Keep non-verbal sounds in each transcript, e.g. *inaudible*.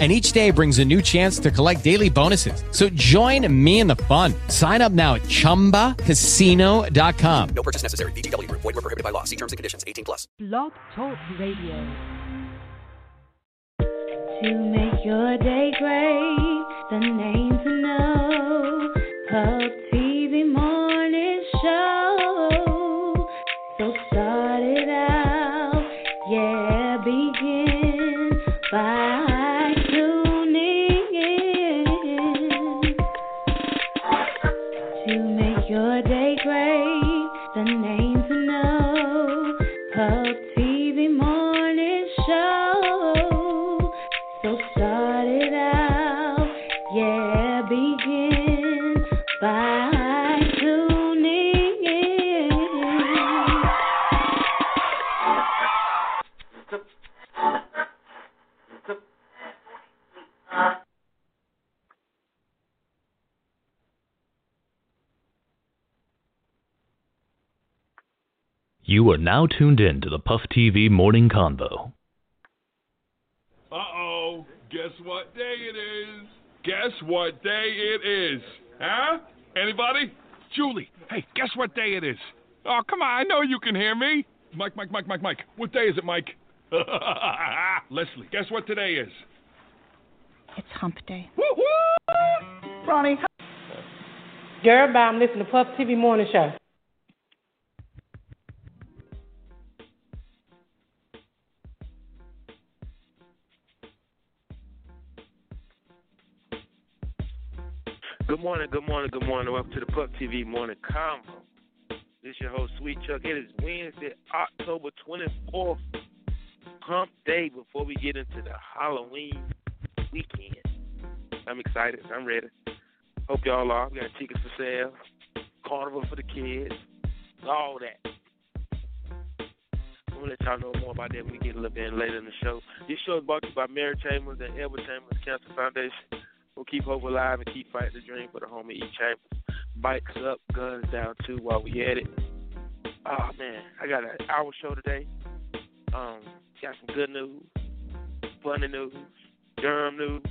and each day brings a new chance to collect daily bonuses. So join me in the fun. Sign up now at ChumbaCasino.com. No purchase necessary. VGW. Void were prohibited by law. See terms and conditions. 18 plus. Blog Talk Radio. To make your day great, the name to know. Puff TV Morning You are now tuned in to the Puff TV Morning Convo. Uh oh. Guess what day it is? Guess what day it is? Huh? Anybody? Julie, hey, guess what day it is? Oh, come on, I know you can hear me. Mike, Mike, Mike, Mike, Mike. What day is it, Mike? *laughs* Leslie, guess what today is? It's hump day. Woohoo Ronnie. Girl, bye. I'm listening to Puff TV Morning Show. Good morning, good morning, good morning. Welcome to the Puff TV Morning Convo. This is your host, Sweet Chuck. It is Wednesday, October 24th, hump day before we get into the Halloween weekend. I'm excited. I'm ready. Hope y'all are. We got tickets for sale, carnival for the kids, all that. I'm going to let y'all know more about that when we get a little bit later in the show. This show is brought to you by Mary Chambers and Edward Chambers Cancer Foundation. We'll keep hope alive and keep fighting the dream for the home of E. Chambers. Bikes up, guns down too while we at it. Oh man, I got an hour show today. Um, got some good news, funny news, Durham news.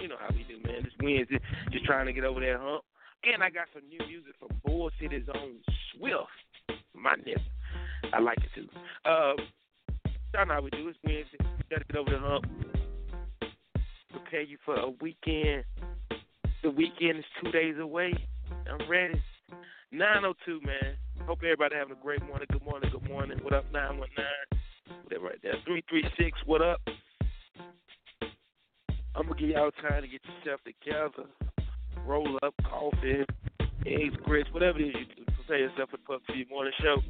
You know how we do, man. It's Wednesday, just trying to get over that hump. And I got some new music from Bull City's own Swift. My nigga. I like it too. Um, y'all know how we do. It's Wednesday. Gotta get over the hump prepare you for a weekend. The weekend is two days away. I'm ready. 902, man. Hope everybody having a great morning. Good morning, good morning. What up, 919? Whatever right there. 336, what up? I'm going to give y'all time to get yourself together. Roll up coffee, eggs, grits, whatever it is you do. Prepare yourself for the Puff Morning Show.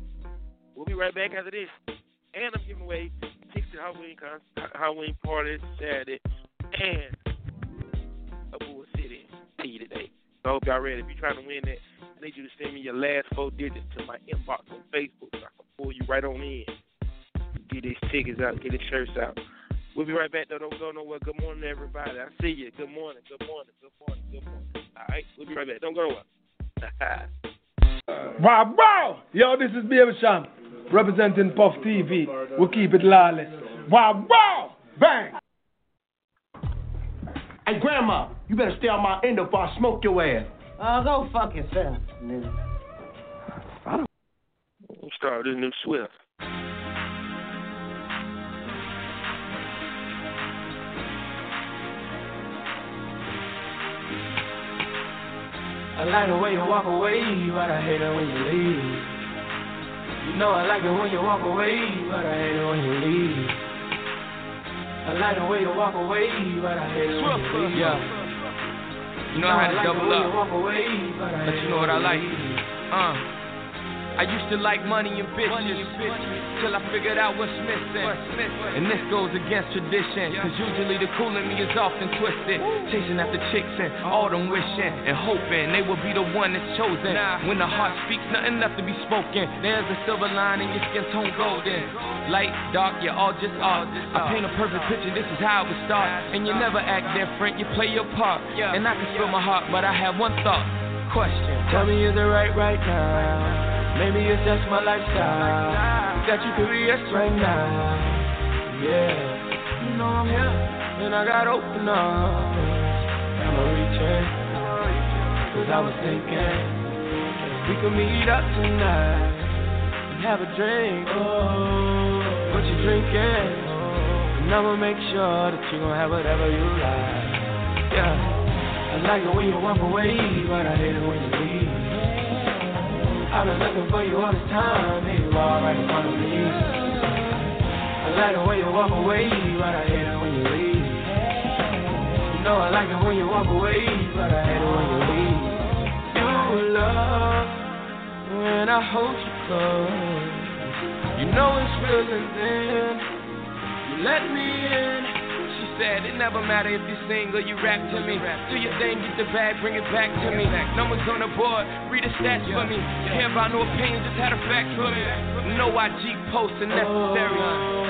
We'll be right back after this. And I'm giving away tickets to Halloween, con- Halloween party Saturday and a Bull City tea today. So I hope y'all ready. If you're trying to win that, I need you to send me your last four digits to my inbox on Facebook so I can pull you right on in. Get these tickets out, get these shirts out. We'll be right back though. Don't go nowhere. Good morning, everybody. I see you. Good morning. Good morning. Good morning. Good morning. All right. We'll be right back. Don't go nowhere. *laughs* Wow, wow! Yo, this is Baby Sham, representing Puff TV. We'll keep it lawless. Wow, wow! Bang! Hey, Grandma, you better stay on my end before I smoke your ass. Uh, go fuck yourself, nigga. We'll start this new Swift. I like the way you walk away, but I hate it when you leave. You know I like it when you walk away, but I hate it when you leave. I like the way you walk away, but I hate it when you leave. Yeah. You know I had to double up. Walk away, but, But you know what I like? Uh. I used to like money and bitches, till I figured out what's missing. And this goes against tradition, cause usually the cool in me is often twisted. Chasing after chicks and uh-huh. all them wishing and hoping they will be the one that's chosen. When the heart speaks, nothing left to be spoken. There's a silver line in your skin tone golden. Light, dark, you're all just art. I paint a perfect picture, this is how it would start. And you never act different, you play your part. And I can feel my heart, but I have one thought. Question. Tell me, is it right right now? Maybe it's just my lifestyle that you yes right now. Yeah, you know I'm here, and I got open arms. I'm reaching, cause I was thinking we could meet up tonight and have a drink. Oh, what you drinking? And I'ma make sure that you gon' have whatever you like. Yeah, I like it when you walk away, but I hate it when you leave. I've been looking for you all this time, here you are right in front of me. I like the way you walk away, but I hate it when you leave. You know I like it when you walk away, but I hate it when you leave. You love when I hold you close. You know it's real and then you let me in it never matter if you sing or you rap to me. Do your thing, get the bag, bring it back to me. Numbers on the board, read the stats for me. Care about no opinion, just had a fact for me. No IG posts are necessary.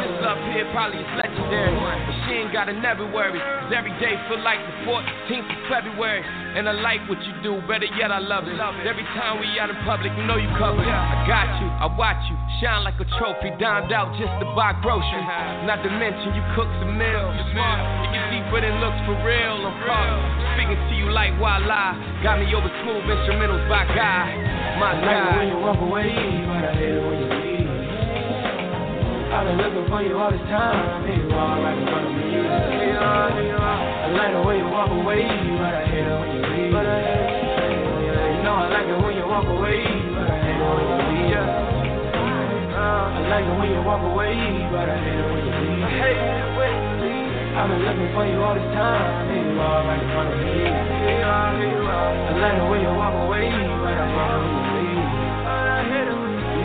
This love here probably is legendary. But she ain't gotta never worry. Cause every day feel like the 14th of February. And I like what you do, better yet, I love it. Every time we out in public, you know you covered. I got you, I watch you, shine like a trophy, dined out just to buy groceries. Not to mention you cook some meals. You smart, you get deeper than looks for real. I'm proud. Speaking to you like voila, got me over smooth instrumentals by God. My God. I like it when you walk away, but I hate it when you I've been looking for you all this time. Here you are, right in front of me. Here you are, here you are. I like the way you walk away, but I hate it when you leave. But I hate it. You know I like it when you walk away, but I hate it when you leave. Uh, I like it when you walk away, but I hate it when you leave. I hate it when you leave. I've been looking for you all this time. Here you are, right in front of me. Here you are, here you are. I like it when you walk away, but I hate it when you leave.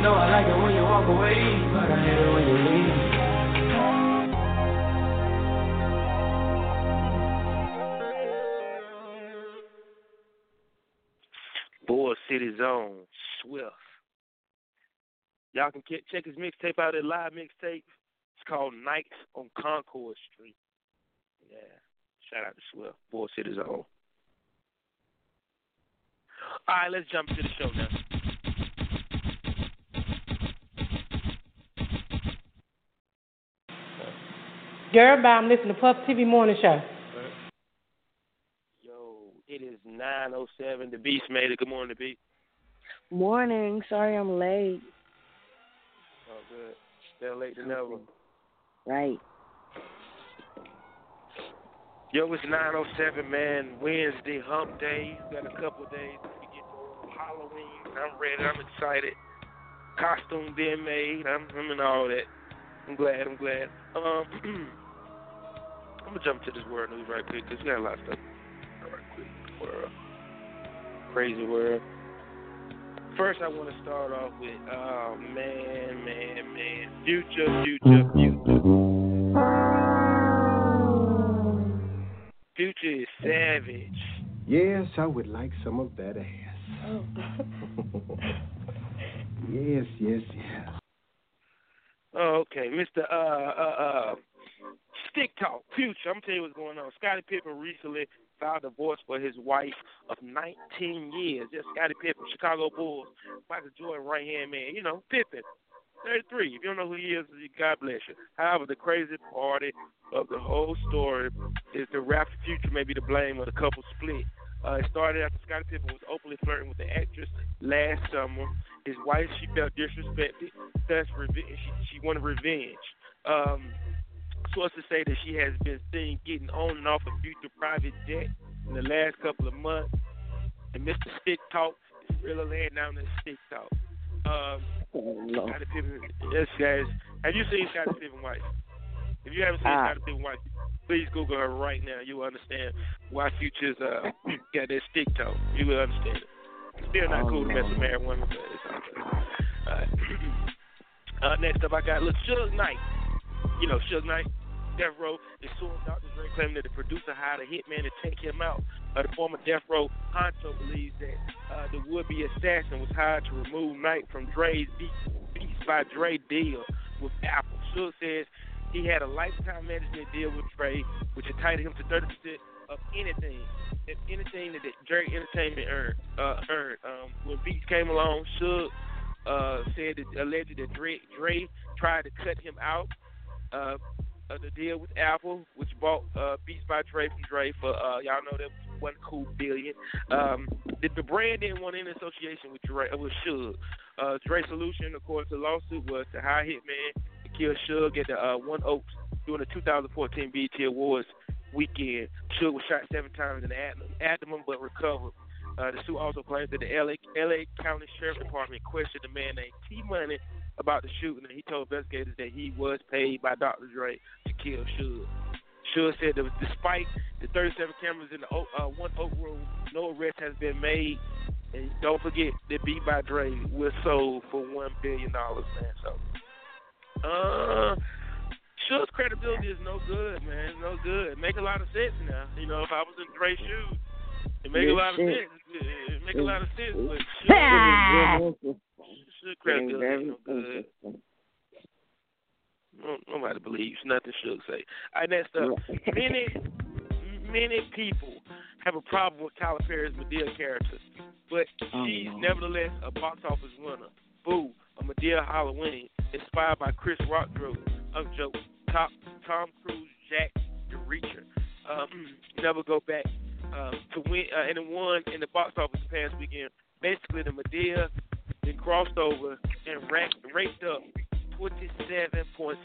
Know I like it when you walk away, but I hate it when you leave. Bull City Zone, Swift. Y'all can check his mixtape out at live mixtape. It's called Nights on Concord Street. Yeah. Shout out to Swift. Bull City Zone. All right, let's jump to the show now. Girl, bye. I'm listening to Puff TV Morning Show. Yo, it is 9.07. The Beast made it. Good morning, The Beast. Morning. Sorry I'm late. Oh, good. Still late than ever. Right. Yo, it's 9.07, man. Wednesday, hump day. Got a couple of days to get to Halloween. I'm ready. I'm excited. Costume being made. I'm, I'm in all that. I'm glad. I'm glad. Um, *clears throat* I'm to jump to this world news right quick because we got a lot of stuff world. Crazy world. First, I want to start off with, oh man, man, man, future, future, future. Future is savage. Yes, I would like some of that ass. Oh. *laughs* yes, yes, yes. Oh, okay, Mr. Uh, uh, uh, Stick Talk, Future. I'm telling you what's going on. Scottie Pippen recently filed divorce for his wife of 19 years. Just Scottie Pippen, Chicago Bulls, Michael Jordan, right hand man. You know, Pippen, 33. If you don't know who he is, God bless you. However, the crazy part of the whole story is the rap future may be to blame of the couple split. Uh, it started after Scottie Pippen was openly flirting with the actress last summer. His wife, she felt disrespected, thus reve- she, she wanted revenge. Um, sources say that she has been seen getting on and off a future private jet in the last couple of months. And Mr. Stick Talk is really laying down this Stick Talk. Um, oh, no. Scottie Pippen, yes, guys. Have you seen Scottie Pippen wife? If you haven't seen Ah. Scottie Pippen wife, please Google her right now. You will understand why Future's uh, *laughs* got that Stick Talk. You will understand it. Still not Oh, cool to mess with married women, but it's all good. *clears throat* Uh, next up, I got Suge Knight. You know, Suge Knight, Death Row is suing Dr. Dre, claiming that the producer hired a hitman to take him out. Uh, the former Death Row Honcho believes that uh, the would-be assassin was hired to remove Knight from Dre's Beats by Dre deal with Apple. Suge says he had a lifetime management deal with Dre, which entitled him to 30% of anything, if anything that Dre Entertainment earned. Uh, earned. Um, when Beats came along, Suge uh, said that alleged that Dre, Dre tried to cut him out uh, the deal with Apple, which bought uh, Beats by Dre from Dre for uh, y'all know that one cool billion. Um, the, the brand didn't want any association with Dre with Suge. Uh, Dre's solution, of course, the lawsuit was to hire Hitman to kill Suge at the uh, One Oaks during the 2014 BET Awards weekend. Suge was shot seven times in the abdomen but recovered. Uh, the suit also claims that the LA, LA County Sheriff Department questioned a man named T Money about the shooting, and he told investigators that he was paid by Dr. Dre to kill Suge. Suge said that despite the 37 cameras in the uh, one Oak room, no arrest has been made. And don't forget that Beat by Dre was sold for one billion dollars, man. So, uh, Suge's credibility is no good, man. No good. It make a lot of sense now. You know, if I was in Dre's shoes, it make a lot of sense. It make a lot of sense, but Suge, Suge credibility no good. No, nobody believes nothing Suge say. All right, next up, *laughs* many, many people have a problem with Tyler Perry's Madea character, but she's nevertheless a box office winner. Boo, a Madea Halloween, inspired by Chris Rock drew. I'm joking. Top, Tom Cruise, Jack the Reacher. Um, *clears throat* never go back um, to win, uh, and it won in the box office the past weekend. Basically, the Madea then crossed over and racked, raked up $27.6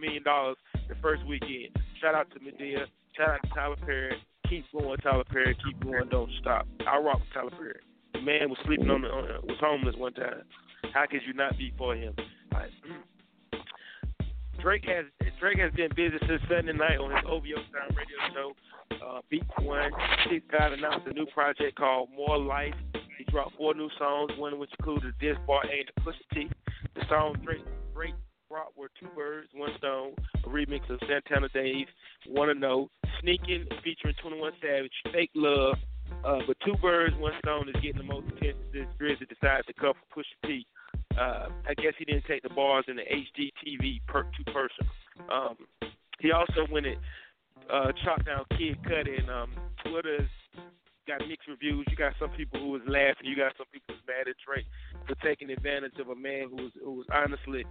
million the first weekend. Shout out to Madea. Shout out to Tyler Perry. Keep going, Tyler Perry. Keep going. Don't stop. I rock with Tyler Perry. The man was sleeping on the on, was homeless one time. How could you not be for him? All right. Mm. Drake has Drake has been busy since Sunday night on his OVO Sound radio show. Uh, Beat One, Six God announced a new project called More Life. He dropped four new songs, one of which included This Bar Ain't a Pusha T. The song Drake Drake brought were Two Birds, One Stone, a remix of Santana Dave, Wanna Know, Sneaking featuring 21 Savage, Fake Love. Uh, but Two Birds, One Stone is getting the most attention since Drizzy decided to cover Pusha T. Uh, I guess he didn't take the bars in the HDTV per two person. Um, he also went and uh, chopped down Kid Cudi, and um, Twitter's got mixed reviews. You got some people who was laughing. You got some people who's mad at Drake for taking advantage of a man who was who was honestly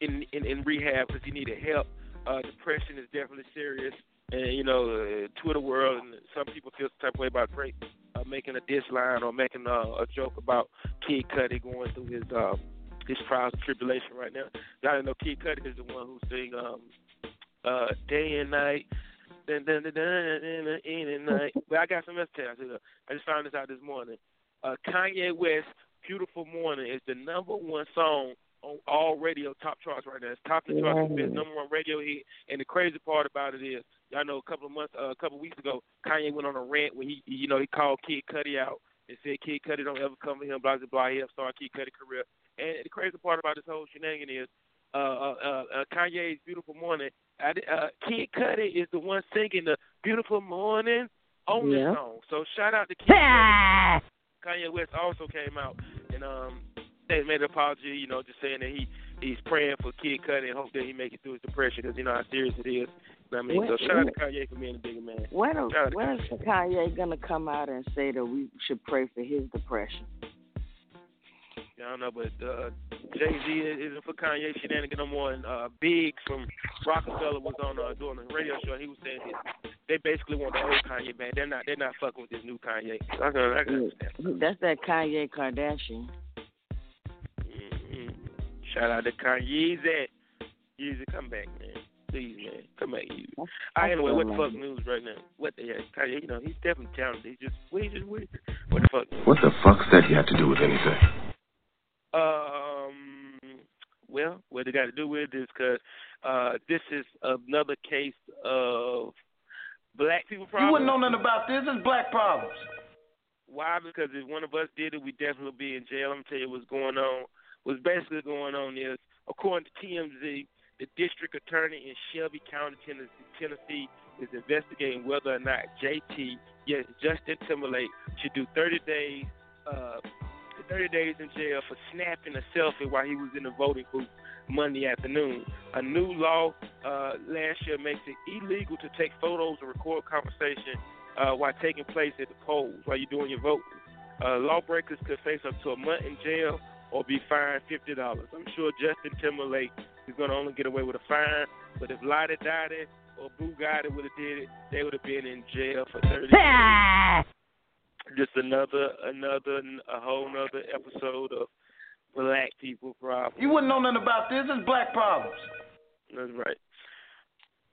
in in, in rehab because he needed help. Uh, depression is definitely serious, and you know, uh, Twitter world and some people feel some type of way about Drake uh, making a diss line or making uh, a joke about Kid Cudi going through his uh, his trials and tribulation right now. Y'all know Kid Cudi is the one who sing um, uh, day and night. Dun, dun, dun, dun, in and night. *laughs* But I got some else to tell. I just found this out this morning. Uh, Kanye West, "Beautiful Morning" is the number one song on all radio top charts right now. It's top the charts. It's been number one radio hit. And the crazy part about it is, y'all know, a couple of months, uh, a couple of weeks ago, Kanye went on a rant where he, you know, he called Kid Cudi out and said Kid Cudi don't ever come for him, blah blah blah. He have started Kid Cudi career. And the crazy part about this whole shenanigan is, uh, uh, uh, uh Kanye's "Beautiful Morning." I, uh, Kid Cudi is the one singing the "Beautiful Morning" on Yeah. the song. So shout out to Kid Cudi. *laughs* Kanye West also came out and um they made an apology, you know, just saying that he he's praying for Kid Cudi and hope that he make it through his depression because you know how serious it is. You know what I mean, When- so shout out to Kanye for being a bigger man. When are, Shout out to when is Kanye gonna come out and say that we should pray for his depression? I don't know, but uh, Jay Z isn't for Kanye shenanigan no more. And uh, Biggs from Roc-A-Fella was on uh, doing a radio show. He was saying that they basically want the old Kanye back. They're not. They're not fucking with this new Kanye. So I can, I can understand. That's that Kanye Kardashian. Mhm. Shout out to Kanye. Yeezy, Yeezy, come back, man. Please, man, come back, you. All right, anyway, what the fuck news right now? What the heck? Kanye, you know, he's definitely talented. He's just, well, he's just weird. What the fuck? What the fuck's that you have to do with anything? Um, well, what they got to do with it is because uh, this is another case of black people You wouldn't know nothing about this. It's black problems. Why? Because if one of us did it, we definitely would be in jail. I'm tell you what's going on. What's basically going on is According to TMZ, the district attorney in Shelby County, Tennessee, is investigating whether or not JT, yes, Justin Timberlake, should do 30 days, uh, 30 days in jail for snapping a selfie while he was in the voting booth Monday afternoon. A new law uh, last year makes it illegal to take photos or record conversation uh, while taking place at the polls while you're doing your vote. Uh, lawbreakers could face up to a month in jail or be fined fifty dollars. I'm sure Justin Timberlake is going to only get away with a fine, but if Lottie Dottie or Bugatti would have did it, they would have been in jail for thirty. days. *laughs* Just another, another, a whole nother episode of black people problems. You wouldn't know nothing about this. It's black problems. That's right.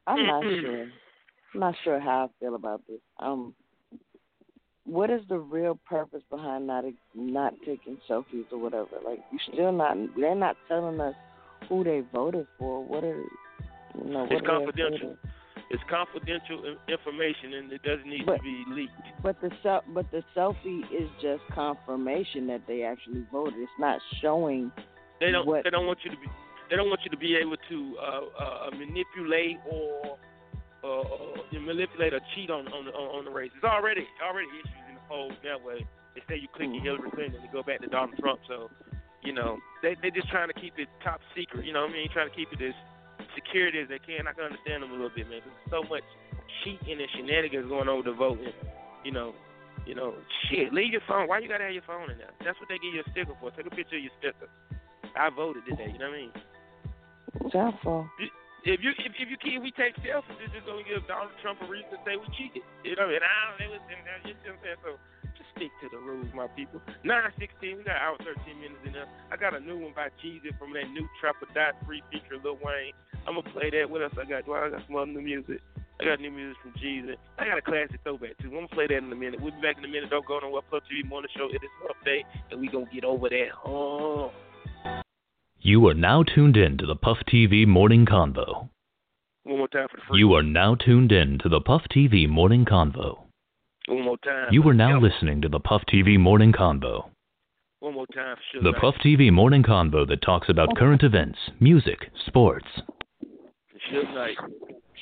I'm not sure. I'm not sure how I feel about this. Um, what is the real purpose behind not not taking selfies or whatever? Like, you still not. They're not telling us who they voted for. What are you know? What It's are confidential. voting? It's confidential information, and it doesn't need But- to be leaked. But the but the selfie is just confirmation that they actually voted. It's not showing. They don't. What- They don't want you to be. They don't want you to be able to uh, uh, manipulate or uh, uh, manipulate or cheat on on the, on, the race. It's already already issues in the polls that way. They say you click your Hillary Clinton and go back to Donald Trump. So, you know, they they just trying to keep it top secret. You know what I mean? Trying to keep it as secure as they can. I can understand them a little bit, man. There's so much cheating and shenanigans going on with the voting. You know, you know, shit. Leave your phone. Why you gotta have your phone in there? That's what they give you a sticker for. Take a picture of your sticker. I voted today. You know what I mean? Doubtful. If you if, if you keep we take selfies, it's just gonna give Donald Trump a reason to say we cheated. You know, and I mean? I don't know you know what I'm saying. So stick to the rules, my people. Nine sixteen, we got hour thirteen minutes in there. I got a new one by Jeezy from that new Trapper Dot Free feature Lil Wayne. I'm gonna play that. What else I got? Do I got some other new music? I got new music from Jeezy. I got a classic throwback too. I'm gonna play that in a minute. We'll be back in a minute. Don't go nowhere. Puff TV Morning Show. It is an update, and we gonna get over that. Oh. You are now tuned in to the Puff TV Morning Convo. One more time for the free. You are now tuned in to the Puff TV Morning Convo. One more time. You are now devil. listening to the Puff TV Morning Convo. One more time for Suge The Puff TV Morning Convo that talks about current events, music, sports. Suge Knight.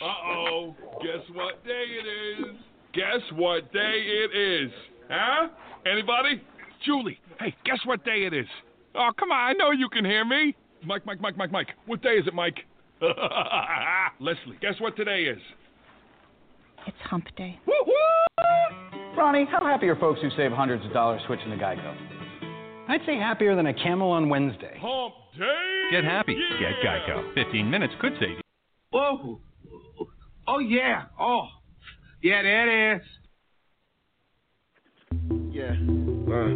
Uh oh, guess what day it is? Guess what day it is? Huh? Anybody? Julie, hey, guess what day it is? Oh, come on, I know you can hear me. Mike, Mike, Mike, Mike, Mike. What day is it, Mike? *laughs* Leslie, guess what today is? It's hump day. Ronnie, how happy are folks who save hundreds of dollars switching to Geico? I'd say happier than a camel on Wednesday. Hump day! Get happy. Get Geico. 15 minutes could save you. Oh, oh yeah. Oh, yeah, that is. Yeah. Uh.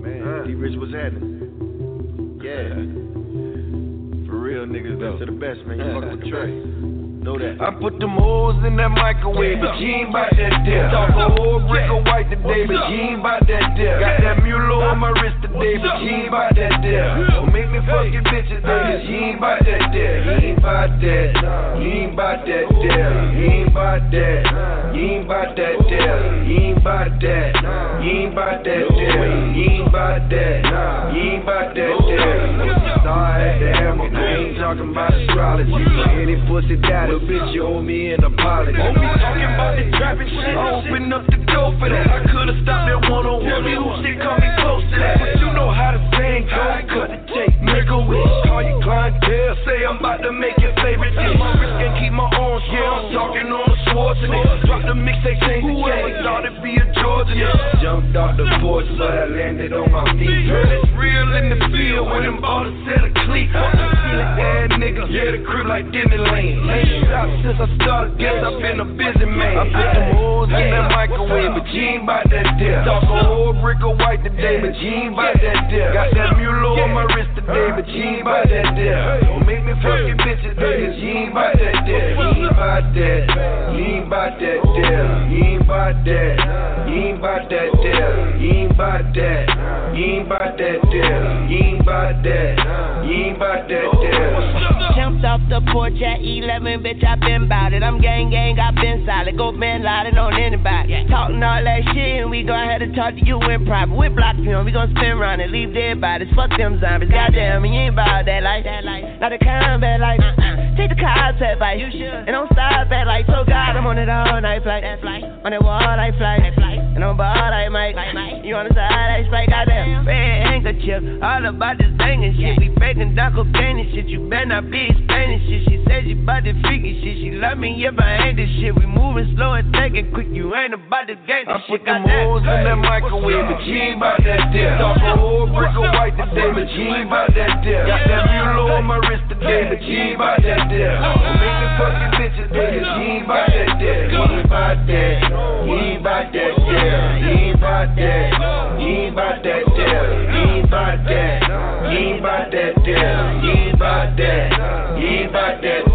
Man, D Rich was happening. Yeah. *laughs* For real niggas, best of the best, man. You fuck with Trey. Know that. I put them hoes in that microwave, but you ain't bout that dip. Talk a whole brick of white today, but you ain't bout that dip. Got that Mulo on my wrist today, but you ain't bout that dip. Don't make me fuck your bitches, though, cause you ain't bout that dip. You ain't bout that. You ain't bout that dip. You ain't bout that. You ain't bout that dip. You ain't bout that. You ain't bout that dip. You ain't bout that. You ain't bout that dip. Star at the hammer, I ain't talking about astrology. Any pussy that little bitch, you owe me an apology. Don't be talking about the trapping shit. I open up the door for that. I could've stopped that one on one. Me who shit coming close to that. But you know how the saying go. Cut the tape, make a wish. Call your clientele, say I'm about to make your favorite dish. My wrist can keep my arms yeah, I'm talking on the Schwarzenegger. Drop the mixtape, change the game. Thought it'd be a Georgia nigga. Jumped off the porch, but I landed on my feet. Heard it's real in the field when them ballers set a cleat. Feeling ass nigga. Yeah, the crib like Disneyland. Ain't stopped since I started. Guess I've been a busy man. I put them hoes in that microwave, but you ain't bout that dip. Talk a whole brick of white today, but you ain't bout that dip. Got that Mulo on my wrist today, but you ain't bout that dip. Don't make me fuck your bitches, cause you ain't bout that dip. You ain't bout that. You ain't bout that dip. You ain't bout that. You ain't bout that dip. You ain't bout that. You ain't bout that dip. You ain't bout that. You ain't bout that dip. Jumped off the porch at 11, bitch, I been bout it. I'm gang gang, I been solid. Go man loudin' on anybody. Talking all that shit, and we go ahead and talk to you in private. We block film, we gon' spin round and leave dead bodies. Fuck them zombies. Goddamn, you ain't bout that life. Not the combat life. Take the concept life. You should. And don't stop that life. So God, I'm on it all night flight. On that wall I fly. And I'm ball like Mike. You on the side, I spike. Goddamn, red handkerchief. All about this banging shit. We breaking down cocaine and shit. You better not be explaining shit. She said she bout the freaky shit. She love me if I ain't this shit. We moving slow and taking quick. You ain't about to gain this I shit. put them hoes in that microwave, but you ain't bout that dip. Talk a whole brick of white today, but you ain't bout that dip. Got that mule on my wrist today, but you ain't bout that dip. Make the fucking bitches today, but you ain't bout that dip. You ain't bout that. You ain't bout that dip. You ain't bout that. You ain't bout that dip. You ain't bout that. You ain't bout that dip. You ain't bout that. You ain't bout that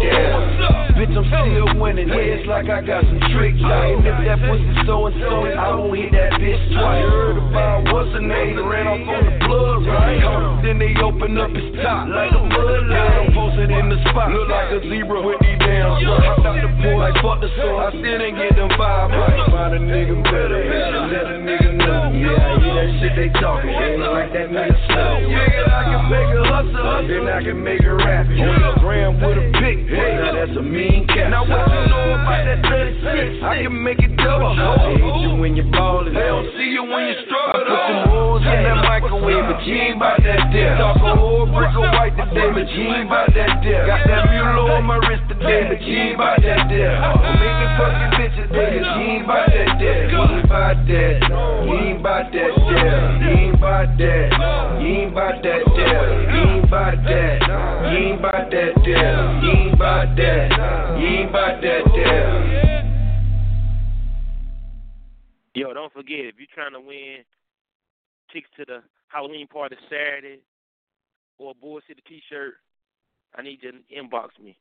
I'm still winning. Yeah, it's like I got some tricks. And if that pussy so and so, I won't hit that bitch twice. Heard about what's her name? Ran off on the blood, right? Then they open up his top like a mud. Posted in the spot. Look like a zebra with these damn. Hopped out the pool like fuck the song. I still didn't get them vibe right. Find a nigga better. and Let a nigga know. Yeah, I hear that shit they talking. Ain't like that nigga slow. Nigga, I can make a hustle. Then I can make a rap. On the gram with a pick. Now that's a mean cat. Now what you know about that 36? I can make it double. They hate you when you're ballin'. They don't see you when you struggle. I put some rolls in that microwave, but you ain't bout that dip. Talk a whole brick of white today, but you ain't bout that dip. Got that mule on my wrist today, but you ain't bout that dip. Make the fucking bitches but you ain't bout that dip. You ain't bout that. You ain't bout that dip. You ain't bout that. You ain't bout that dip. You ain't bout that. You ain't bout that dip. You ain't bout that. Yo, don't forget if you're trying to win tickets to the Halloween party Saturday or a Bull City T-shirt, I need you to inbox me.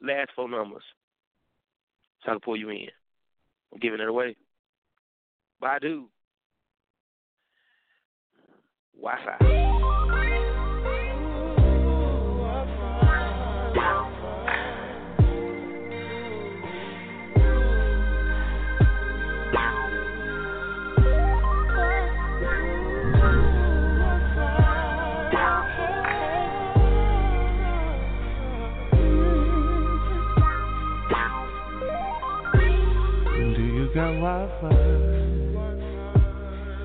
Last four numbers, so I can pull you in. I'm giving it away. Badu. Wi-Fi. Do Wi-Fi?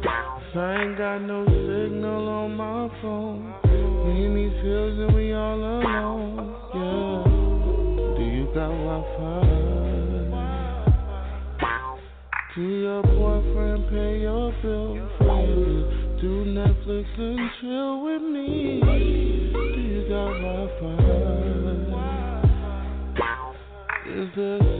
'Cause I ain't got no signal on my phone. In these fields and we all alone. Yeah. Do you got Wi-Fi? Do your boyfriend pay your bill for you? Do Netflix and chill with me? Do you got Wi-Fi? Is there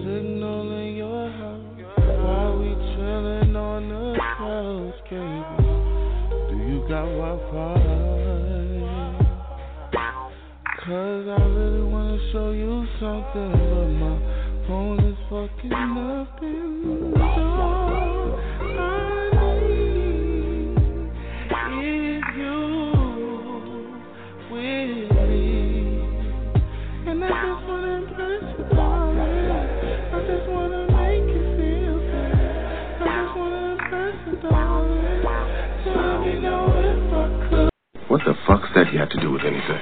Cause I really wanna show you something, but my phone is fucking up the fuck's that you have to do with anything?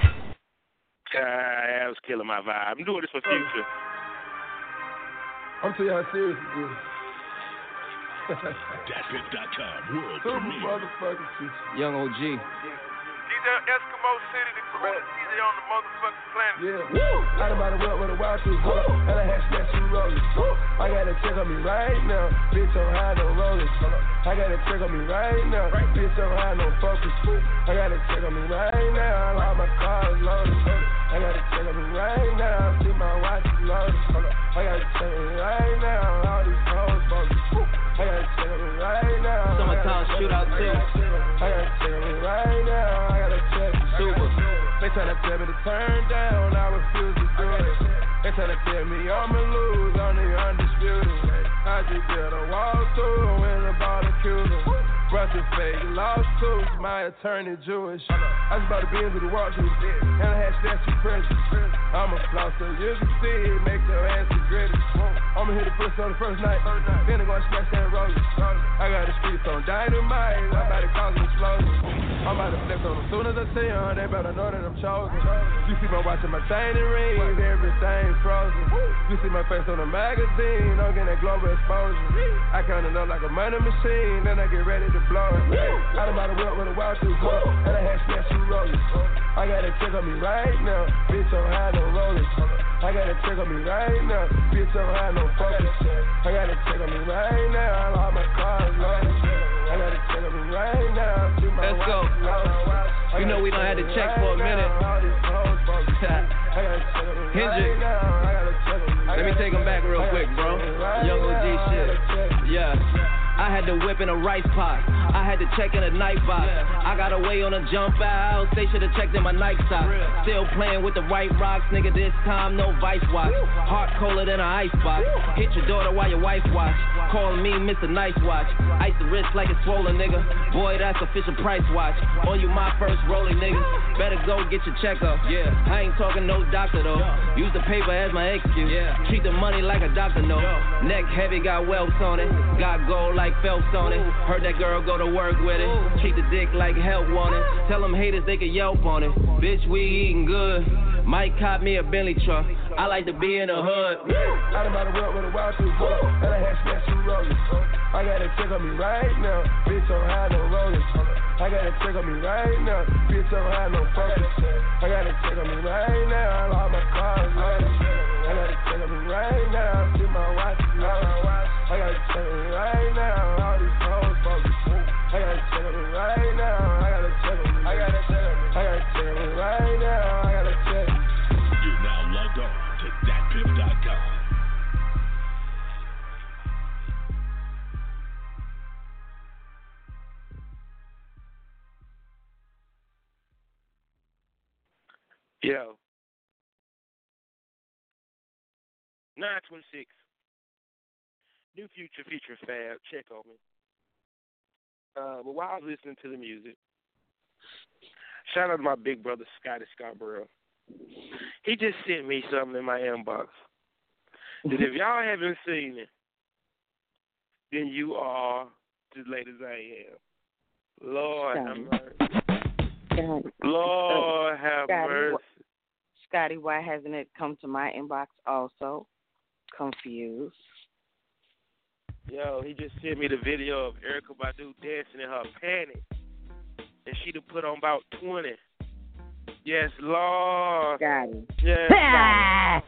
Uh, God, that was killing my vibe. I'm doing this for future. I'm telling you how serious it is. DatPiff.com world Super premiere. Young OG. DJ Eskimo City, the coolest DJ on the motherfucking planet. Yeah, woo! Out about the world with a wild hold up. And I had snatch you rolling. I got a check on me right now. Bitch, I'm high, no rolling. I got a check on me right now. Bitch, I'm high, no focus. I got a check on me right now. All my cars loaded. I got a check on me right now. See my watch is loaded. I got a check on me right now. They tryna tell me to turn down, I refuse to do it. They tryna tell me I'ma lose, I'm the undisputed. I just did a walkthrough in a barbecue. Rusty fake lawsuits, my attorney Jewish. I just bought a Benz with a watch and I had and pressure. I'm a flosser, you can see it, make your ass regret it. I'ma hit the pussy on the first night, then I'm gonna smash that roller. I got the streets on dynamite, I'm about to cause an explosion. I'm about to flex on them soon as I see them, they better know that I'm chosen. You see my watch and my chain and rings, everything's frozen. You see my face on the magazine, I'm getting that global exposure. I count it up like a money machine, then I get ready to blow it. I done bought a whip with a wild tooth, and I had smash you rollers. I got a chick on me right now, bitch, I'm high, no rollers. I got a chick on me right now, bitch, I'm high, no focus. I got a chick on me right now, all my cars loaded. I got a chick on me right now, Let's go. You know we done had to check for a minute. Hendrick. *laughs* Let me take him back real quick, bro. Young OG shit. Yeah. I had to whip in a rice pot. I had to check in a night box. I got away on a jump out. They should have checked in my night sock. Still playing with the right rocks, nigga. This time no vice watch. Heart colder than an ice box. Hit your daughter while your wife watch. Calling me Mr. Nice Watch. Ice the wrist like it's swollen, nigga. Boy, that's official price watch. On you my first rolling, nigga. Better go get your checkup. Yeah, I ain't talking no doctor though. Use the paper as my excuse. Yeah, treat the money like a doctor no. Neck heavy, got welts on it. Got gold like Phelps on it. Heard that girl go to work with it. Treat the dick like help it. Tell them haters they can yelp on it. Bitch, we eating good. Mike caught me a Bentley truck. I like to be in the hood. I done bought a whip with a wild tooth, and I had smash you rollers. I got a chick on me right now, bitch, I'm high, no rollers. I got a chick on me right now, bitch, I'm high, no focus. I got a chick on me right now, all my cars loaded. I got a chick on me right now, my watch. I got a chick on me right now, all these hoes. I got a chick on me right now, I got a chick on I got a chick on I got a chick on me right now, I got a chick. You're now logged on to. Yo. 926. New Future Future Fab. Check on me. Uh, but while I was listening to the music, shout out to my big brother, Scotty Scarborough. He just sent me something in my inbox. That if *laughs* y'all haven't seen it, then you are as late as I am. Lord have mercy. Scotty. Lord have Scotty, mercy. Scotty, why hasn't it come to my inbox also? Confused. Yo, he just sent me the video of Erykah Badu dancing in her panties. And she'd have put on about 20. Yes, Lord. Scotty. Yes. Scotty.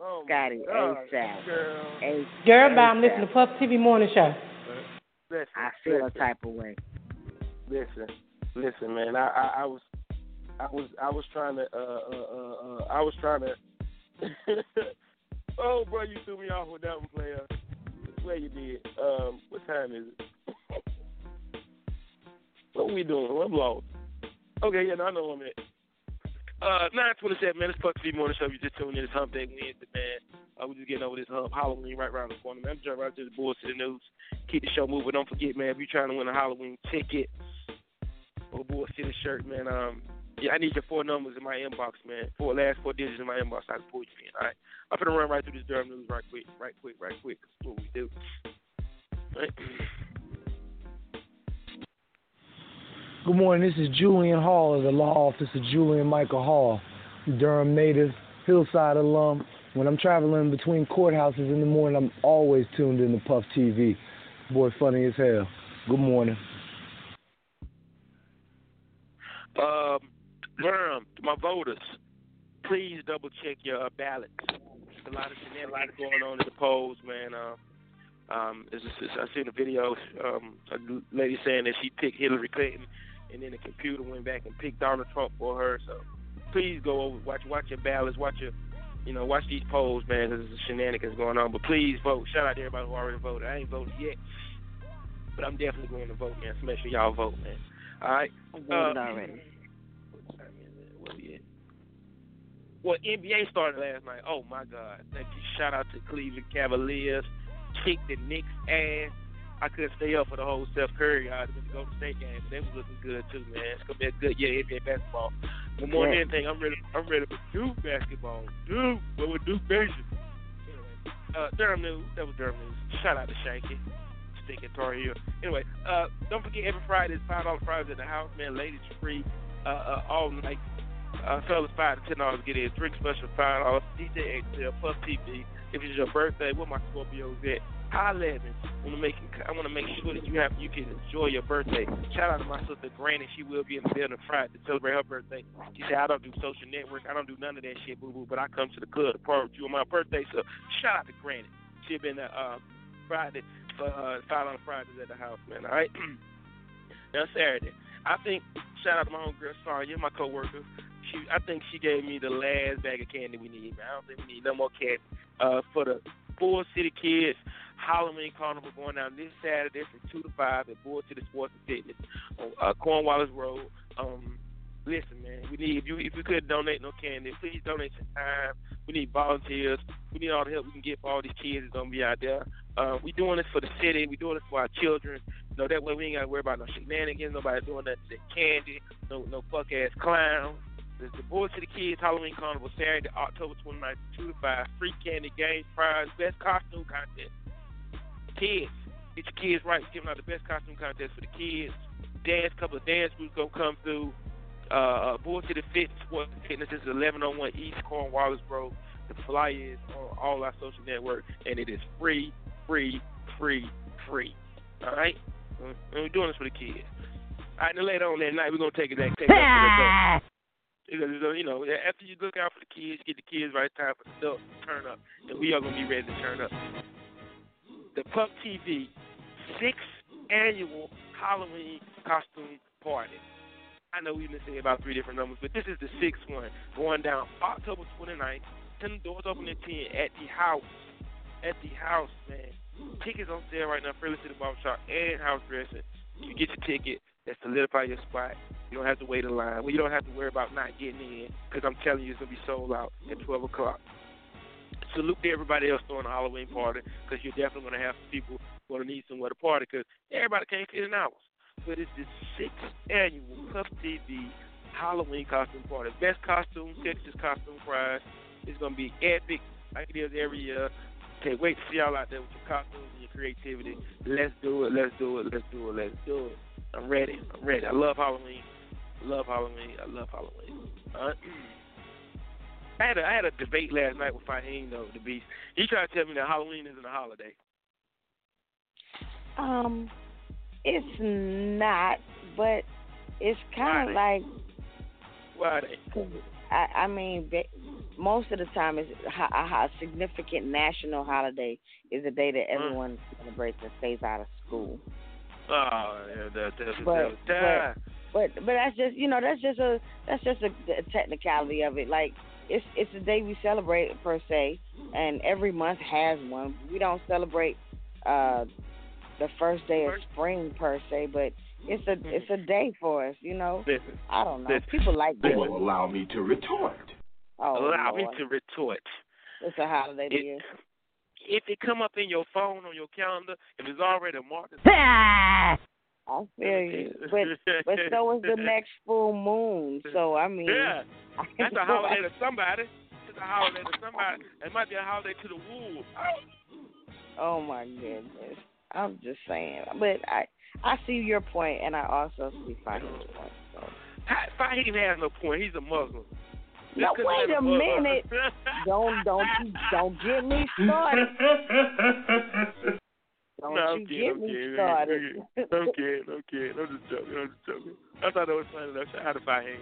Oh, Scotty, God, ASAP. girl. A- Girl, bye. I'm listening to Puff TV Morning Show. Listen, I feel a type of way. Listen, listen, man. I, I, I was, I was, I was trying to, uh, uh, uh, uh I was trying to. *laughs* oh, bro, you threw me off with that one, player. Swear you did. Um, what time is it? *laughs* what are we doing? I'm lost. Okay, yeah, no, I know I'm at. Uh, 927, man. It's Puff TV Morning Show. You just tuned in. It's Hump Day Wednesday, man. Uh, we just getting over this hump. Halloween right around the corner, man. I'm right to the bullshit the news. Keep the show moving. Don't forget, man, if you're trying to win a Halloween ticket or bullshit shirt, man, um, yeah, I need your four numbers in my inbox, man. Four last four digits in my inbox. I can pull you in. All right. I'm gonna run right through this Durham news right quick, right quick, right quick. That's what we do. Right. Good morning. This is Julian Hall of the law office of Julian Michael Hall, Durham native, Hillside alum. When I'm traveling between courthouses in the morning, I'm always tuned in to Puff TV. Boy, funny as hell. Good morning. Um, Durham, my voters, please double check your uh, ballots. There's a lot of shenanigans going on in the polls, man. Uh, um, it's just, it's, I seen a video, um, a lady saying that she picked Hillary Clinton, and then the computer went back and picked Donald Trump for her. So please go over, watch, watch your ballots, watch your, you know, watch these polls, man. Because there's a shenanigans going on. But please vote. Shout out to everybody who already voted. I ain't voted yet, but I'm definitely going to vote, man. So make sure y'all vote, man. All right. I voted Uh, already. What we at? Well, NBA started last night. Oh my God! Thank you. Shout out to Cleveland Cavaliers. Kicked the Knicks ass. I couldn't stay up for the whole Steph Curry. I had to go to the state game, they was looking good too, man. It's gonna be a good year NBA basketball. But more than anything, I'm ready. I'm ready for Duke basketball. Duke, but with Duke Nation. Anyway, uh, Durham news. That was Durham news. Shout out to Shanky. Stinking Tar Heel. Anyway, uh, don't forget every Friday is five dollar Fridays at the house, man. Ladies free, uh, uh, all night. Uh, fellas five to ten dollars get in. Drink special five dollars. DJ XL Puff TV. If it's your birthday, where my Scorpios at? Holla at. I want to make I want to make sure that you have you can enjoy your birthday. Shout out to my sister Granny. She will be in the building Friday to celebrate her birthday. She said I don't do social network. I don't do none of that shit, boo boo. But I come to the club to party with you on my birthday. So shout out to Granny. She been uh, uh Friday for uh, five on Fridays at the house, man. All right. *clears throat* now Saturday, I think shout out to my homegirl Sonya, my coworker. She, I think she gave me the last bag of candy we need. Man. I don't think we need no more candy. Uh, for the Bull City kids, Halloween Carnival going down this Saturday from two to five at Bull City Sports and Fitness on uh, Cornwallis Road. Um, listen, man, we need if you if you could donate no candy, please donate some time. We need volunteers. We need all the help we can get for all these kids that's gonna be out there. Uh, we doing this for the city. We doing this for our children. You know that way we ain't gotta worry about no shenanigans. Nobody doing that to candy. No no fuck ass clowns. There's the Bull City Kids Halloween Carnival Saturday, October 29th, 2 to 5. Free candy, games, prize, best costume contest. Kids, get your kids right. Giving out the best costume contest for the kids. Dance, couple of dance groups gonna come through. Uh, Boys to the Fit Sports and Fitness this is 1101 East Cornwallis Road. The flyer is on all our social networks, and it is free, free, free, free. All right, and we're doing this for the kids. All right, then later on that night, we're gonna take it back. Take it back to *laughs* because you know, after you look out for the kids, get the kids right, time for the turn up, and we are gonna be ready to turn up. The Puff TV sixth annual Halloween costume party. I know we've been saying about three different numbers, but this is the sixth one going down October 29th. Ten doors open at ten at the house. At the house, man. Tickets on sale right now. Fairly City Barbershop and house dressing. You get your ticket. That solidify your spot. You don't have to wait in line. Well, you don't have to worry about not getting in because I'm telling you it's gonna be sold out at 12 o'clock. Salute to everybody else throwing a Halloween party because you're definitely gonna have people gonna need somewhere to party because everybody can't fit in hours. But it's the sixth annual Puff TV Halloween costume party. Best costume, Texas costume prize. It's gonna be epic like it is every year. Can't wait to see y'all out there with your costumes and your creativity. Let's do it. Let's do it. Let's do it. Let's do it. I'm ready. I'm ready. I love Halloween. Love Halloween. I love Halloween. Uh, *clears throat* I had a, I had a debate last night with Fahim though, the beast. He tried to tell me that Halloween isn't a holiday. Um, it's not, but it's kind of like. Why they? I, I mean, most of the time, it's a, a, a significant national holiday is a day that Mm. everyone celebrates and stays out of school. Oh, yeah, that, that, But, that, but but but that's just you know that's just a that's just a, a technicality of it. Like it's it's a day we celebrate per se, and every month has one. We don't celebrate uh the first day of spring per se, but it's a it's a day for us. You know, Listen, I don't know. listen, People like They that. will allow me to retort. Oh, allow Lord. me to retort. It's a holiday It- you. If it come up in your phone or your calendar, if it's already marked, as- I feel you, *laughs* but but so is the next full moon. *laughs* So I mean, Yeah, that's a *laughs* holiday to somebody. It's a holiday to somebody. It might be a holiday to the wolves. Oh my goodness. I'm just saying. But I I see your point and I also see Fahim's point. So. Fahim has no point. He's a Muslim. No, wait he's a minute. Don't don't don't get me started. Don't no, I'm you kidding, get I'm me kidding. started. I'm kidding, I'm kidding. I'm just joking, I'm just joking. I thought that was funny though. Shout out to Fahim.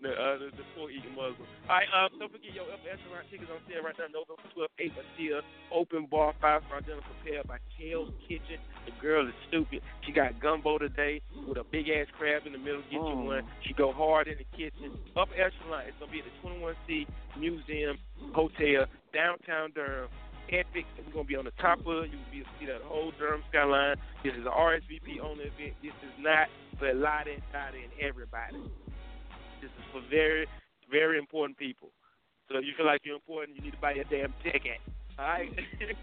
The, uh, the, the poor eating Muslim. All right, um, don't forget your upper echelon tickets on sale right now. November 12th, 8 Bastille, open bar, five star dinner prepared by Kale's Kitchen. The girl is stupid. She got gumbo today with a big ass crab in the middle. Get you one. She go hard in the kitchen. Upper echelon. It's gonna be at the 21C Museum Hotel, downtown Durham. Epic. We're gonna be on the top of it. You will be able to see that whole Durham skyline. This is a RSVP only event. This is not for Lottie, Dottie, and everybody. This is for very, very important people. So if you feel like you're important, you need to buy your damn ticket. All right. *laughs*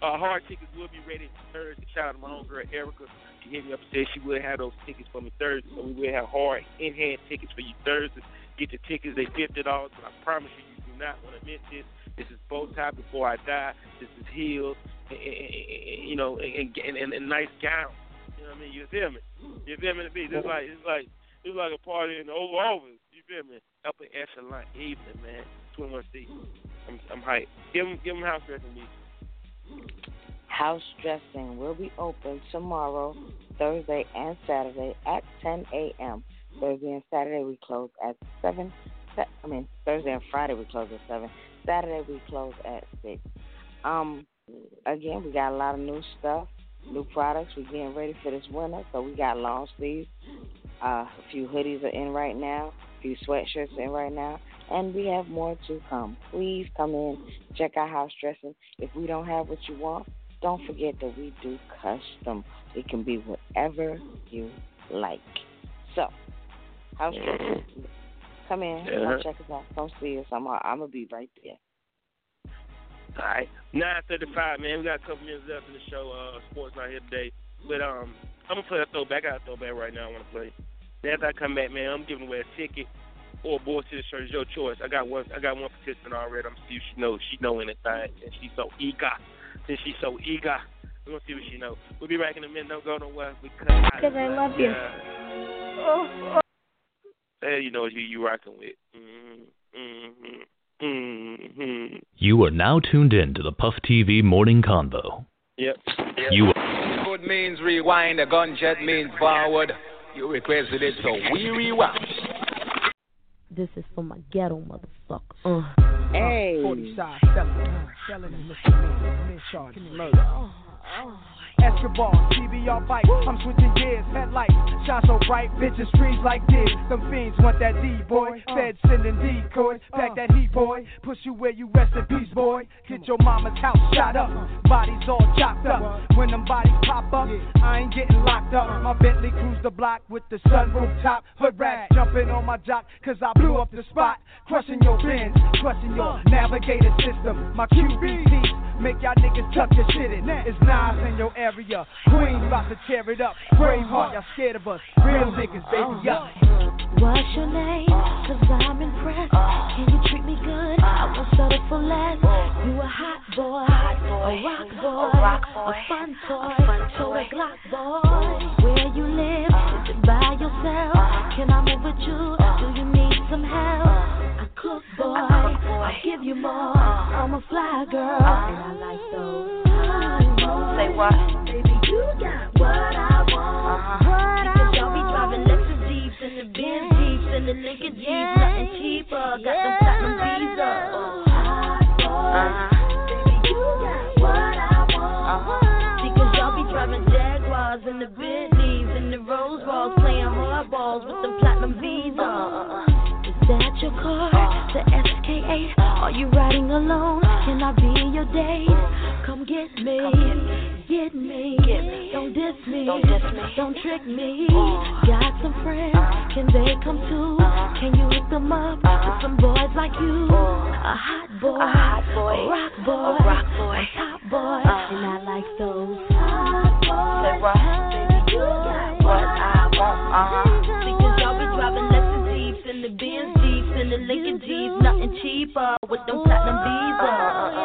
Uh, hard tickets will be ready Thursday. Shout out to my homegirl Erica. She hit me up and said she would have those tickets for me Thursday. So we will have hard in hand tickets for you Thursday. Get your tickets, they fifty dollars, but I promise you you do not want to miss this. This is bow tie before I die. This is heels, and, and, and, you know, and, and, nice gowns. You know what I mean? You feel me? You feel me? To be it's like it's like it's like a party in the Oval Office. You feel me? Upper echelon evening, man. Twenty one C. I'm I'm hyped. Give them give them house dressing. House dressing will be open tomorrow, Thursday and Saturday at 10 a.m. Thursday and Saturday we close at 7. I mean, Thursday and Friday we close at 7. Saturday we close at 6. Um, again, we got a lot of new stuff, new products. We're getting ready for this winter, so we got long sleeves. Uh, a few hoodies are in right now, a few sweatshirts in right now, and we have more to come. Please come in, check out house dressing. If we don't have what you want, don't forget that we do custom. It can be whatever you like. So, house *laughs* dressing. Come in, Yeah. come check us out. Come see us. I'm, I'm gonna be right there. All right, nine thirty-five, man. We got a couple minutes left in the show. Uh, sports not here today, but um, I'm gonna play a throwback. I got a throwback right now. I want to play. Then after I come back, man, I'm giving away a ticket or a board to the shirt. It's your choice. I got one. I got one participant already. I'm gonna see if she knows. She know anything, and she's so eager. Since she's so eager, we're gonna see what she know. We'll be back in a minute. Don't go nowhere. We cut out. Because I love you. Hey, you know who you rocking with. Mm-hmm. Mm-hmm. You are now tuned in to the Puff TV Morning Convo. Yep. You Good means rewind, a gunshot means forward. You requested it, so we rewind. This is for my ghetto motherfucker. Uh. Hey. 40 size selling, selling and misdemeanor, men charged murder. Escobar, TBR bike, I'm switching gears, headlights, shine so bright, bitches streams like this. Them fiends want that D boy, fed sending decoys, pack that heat boy, push you where you rest in peace boy. Get your mama's house shot up, bodies all chopped up. When them bodies pop up, I ain't getting locked up. My Bentley cruise the block with the sunroof top, hood rat jumping on my jock, cause I blew up the spot, crushing your bins, crushing your navigator system. My QBT make y'all niggas tuck your shit in. It's Nas in your area. Queens about to tear it up. Braveheart, y'all scared of us. Real niggas, baby, up. What's your name? Cause I'm impressed. Can you treat me good? I won't settle for less. You a hot boy, a rock boy, a fun toy, so a Glock boy. Where you live? Is it by yourself? Can I move with you? Do you need some help? I cook boy, I give you more. I'm a fly girl, and I like those. Say what? Baby, you got what I want. Uh-huh. Because y'all be driving Lexus Jeeps and the Benz Jeeps and the Lincoln Jeeps, nothing cheaper. Got them platinum visa. Hot boy, baby, you got what I want. Uh-huh. Because y'all be driving Jaguars and the Bentleys and the Rolls Royce, playing hardballs SK8? Are you riding alone? Can I be your date? Come get me, get me. Don't diss me, don't trick me. Uh-huh. Got some friends, uh-huh. can they come too? Uh-huh. Can you hook them up with some boys like you? A hot boy, a hot boy, a rock boy, a top boy, and I like those hot boys. Baby, you got what I want. Because y'all be driving Lexus Jeeps and the Benz And the Lincoln Jeeps, nothing cheaper with them platinum visas.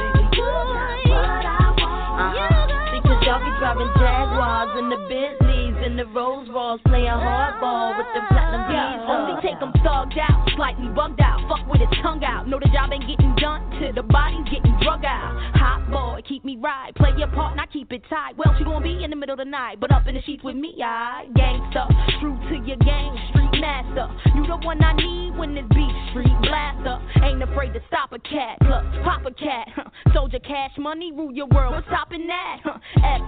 Baby, you got what I want. Uh-huh. Because y'all be driving Jaguars in the Bentleys and the Rose Rolls playing hardball with them platinum visas. Only take them thugged out, slightly bugged out, fuck with his tongue out. Know the job ain't getting done till the body's getting drug out. Hot boy, keep me right, play your part and I keep it tight. Well, she gon' be in the middle of the night, but up in the sheets with me, I gangsta, true to your game, street master. You the one I need when this beat street blaster. Ain't afraid to stop a cat, look, pop a cat. huh. Soldier cash money, rule your world, what's stopping that? huh.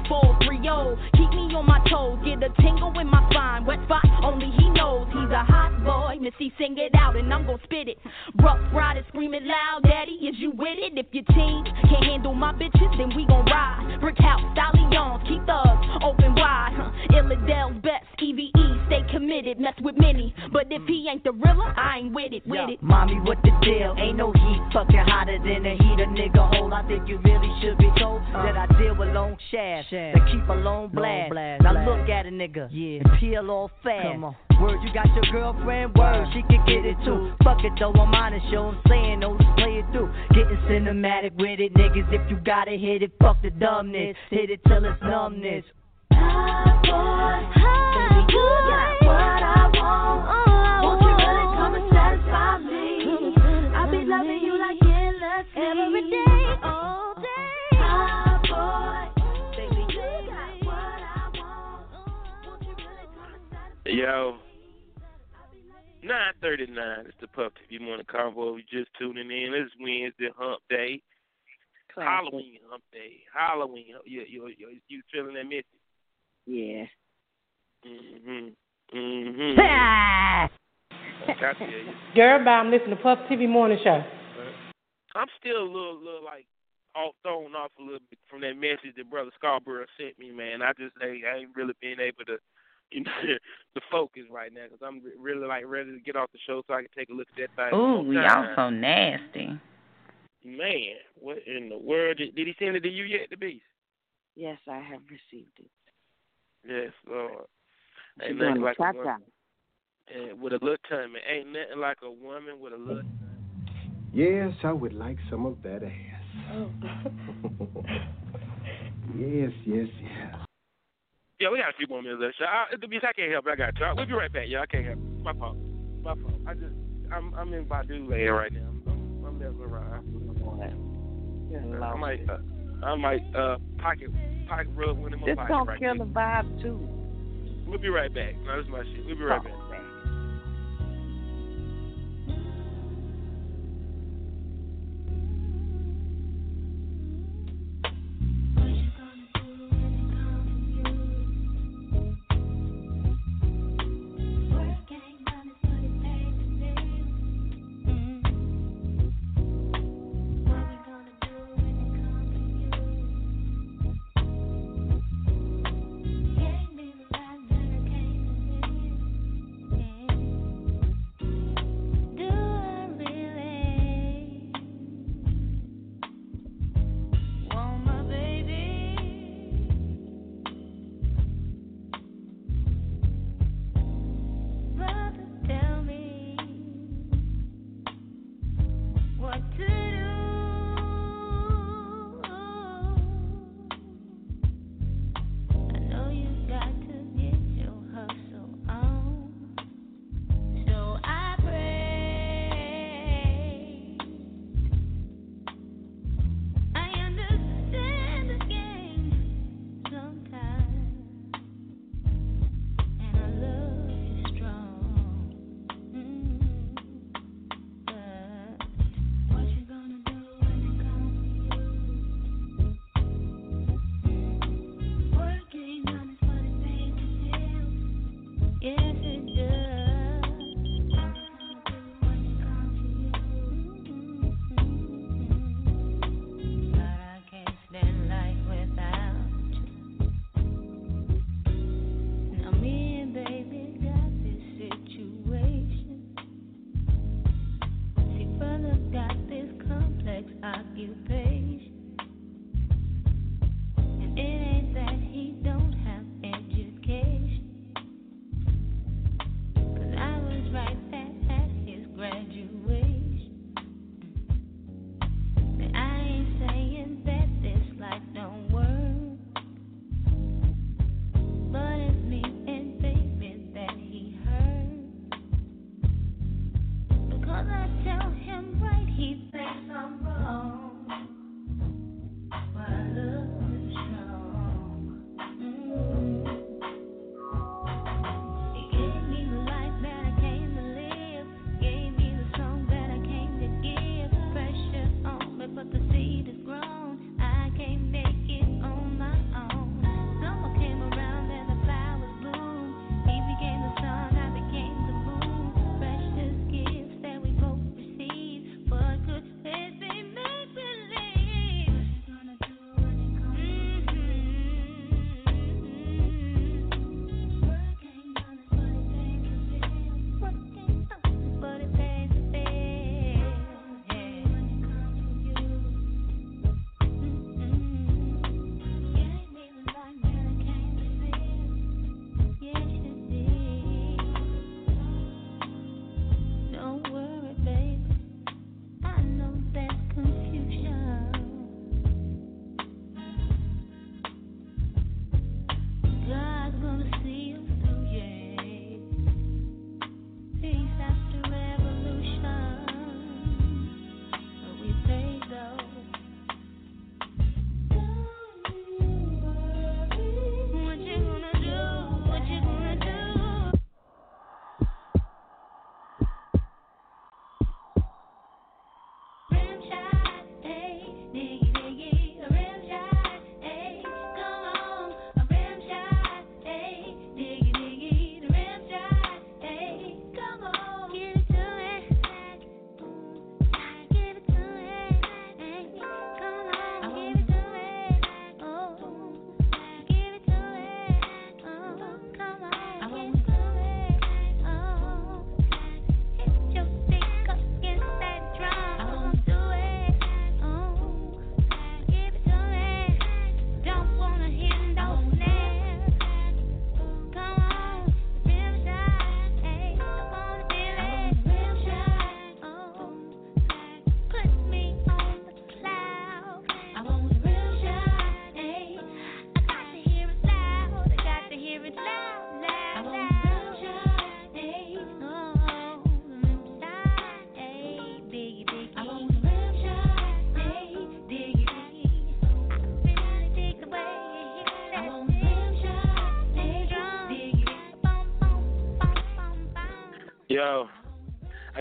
X430, keep me on my toes, get a tingle in my spine. Wet spot, only he knows he's a hot boy. Missy, sing it out and I'm gon' spit it. Ruff Ryders screaming loud, daddy, is you with it? If your team can't handle my bitches, then we gon' ride. Brick house, stallions, keep thugs open wide. Huh. Illadel's best, EVE, stay committed, mess with many. But if he ain't the realer, I ain't with it, with it. Mommy, what the deal? Ain't no heat fucking hotter than the heat a nigga hold. I think you really should be told that I deal with long shafts that keep a long blast. Now look at a nigga and peel off fast. Word, you got your girlfriend, word, she can get it too. Fuck it though, I'm on the show, I'm saying, no, just play it through. Getting cinematic with it, niggas, if you gotta hit it, fuck the dumbness. Hit it till it's numbness. Baby, you got what I want. Won't you really Yo. 939, it's the Puff TV Morning Convo. We just tuning in. It's Wednesday, hump day. Halloween hump day. Halloween. You, you, you, you feeling that message? Yeah. Mm-hmm. Mm-hmm. *laughs* I. Girl, bye. I'm listening to Puff TV Morning Show. I'm still a little, little like off, thrown off a little bit from that message that Brother Scarborough sent me, man. I just I, I ain't really been able to, you know, *laughs* to focus right now because I'm really like ready to get off the show so I can take a look at that thing. Ooh, one more y'all so nasty. Man, what in the world? Did, did he send it to you yet, the beast? Yes, I have received it. Yes, Lord. She Ain't nothing like a cha-cha. woman. And with a little tummy. Ain't nothing like a woman with a little Yes, I would like some of that ass. Oh. *laughs* Yes, yes, yes. Yeah, we got a few more minutes left. So I, I can't help it. I got to. We'll be right back. Yeah, I can't help it. My fault. My fault. I just, I'm, I'm in Badu land right now. I'm, I'm messing around. I might, uh, I might uh, pocket, pocket rub one in my This pocket gonna right kill the vibe too. We'll be right back. No, this is my shit. We'll be right back.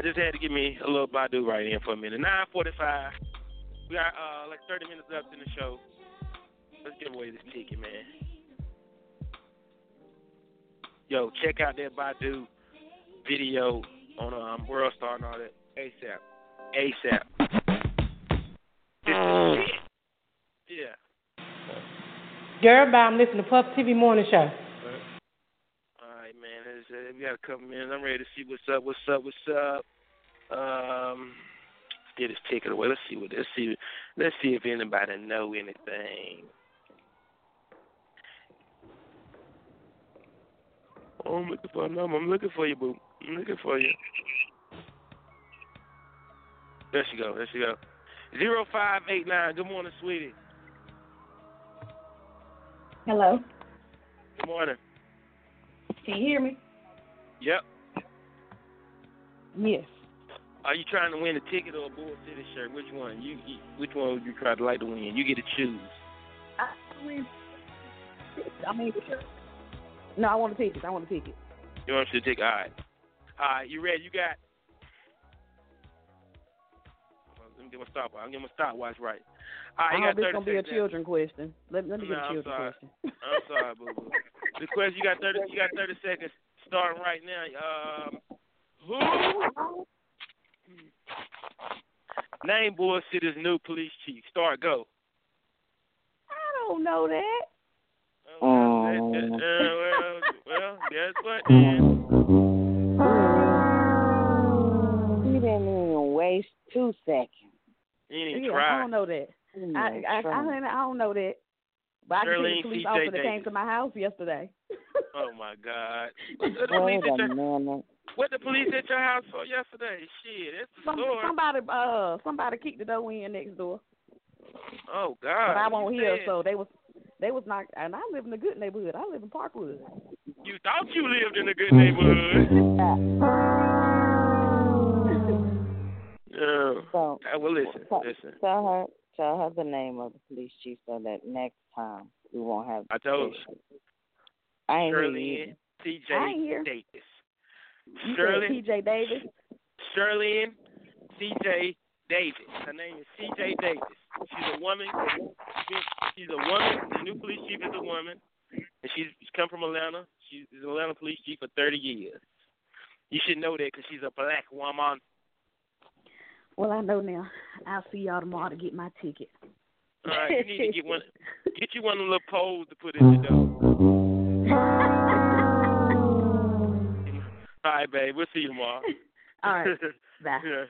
Just had to give me a little Badu right in for a minute. 9:45. We got uh like 30 minutes left in the show. Let's give away this ticket, man. Yo, check out that Badu video on um, World Star and all that ASAP. ASAP. Yeah. Girl, bye. I'm listening to Puff TV Morning Show. All right, man. Uh, we got a couple minutes. I'm ready to see what's up. What's up? What's up? Um, let's get this ticket away. Let's see what. Let's see. Let's see if anybody know anything. Oh, I'm looking for a number. I'm looking for you, boo. I'm looking for you. There she go. There she go. Zero five eight nine. Good morning, sweetie. Hello. Good morning. Can you hear me? Yep. Yes. Are you trying to win a ticket or a Bull City shirt? Which one? You, you which one would you try to like to win? You get to choose. I mean, I mean, no, I want a ticket. I want a ticket. You want to take? All right. All right. You ready? You got. Let me get my stopwatch. I'm getting my stopwatch right. All right. I You hope got this 30 gonna be a children question. Let, let me get No, a I'm children sorry. question. I'm sorry, boo boo. *laughs* The question you got thirty. You got thirty seconds starting right now. Um, who? Name Bull City's new police chief. Start go. I don't know that. Uh, well, well, guess what? Then? You didn't even waste two seconds. You didn't even Yeah, I don't know that. You I, I, I. I don't know that. But I can tell Shirlene the police C.J. officer that came to my house yesterday. Oh my God. What the police Wait a minute. What the police at your house for yesterday? Shit, that's the Some, story. somebody, uh, somebody kicked the door in next door, Oh God. but I won't hear. So they was, they was not. And I live in a good neighborhood. I live in Parkwood. You thought you lived in a good neighborhood. Yeah. *laughs* So, Uh, well, listen, tell, listen. tell her, tell her the name of the police chief so that next time we won't have. I told this her. I ain't hear you Shirley either. T.J. I ain't here. Davis. You Shirley T.J. Davis. Shirley C.J. Davis. Her name is C.J. Davis. She's a woman. She's a woman. The new police chief is a woman, and she's she's come from Atlanta. She's an Atlanta police chief for 30 years. You should know that because she's a black woman. Well, I know now. I'll see y'all tomorrow to get my ticket. All right, you need to get one. *laughs* Get you one of the little poles to put in the door. Right, babe. We'll see you tomorrow. *laughs* All right. *laughs* Bye. yeah.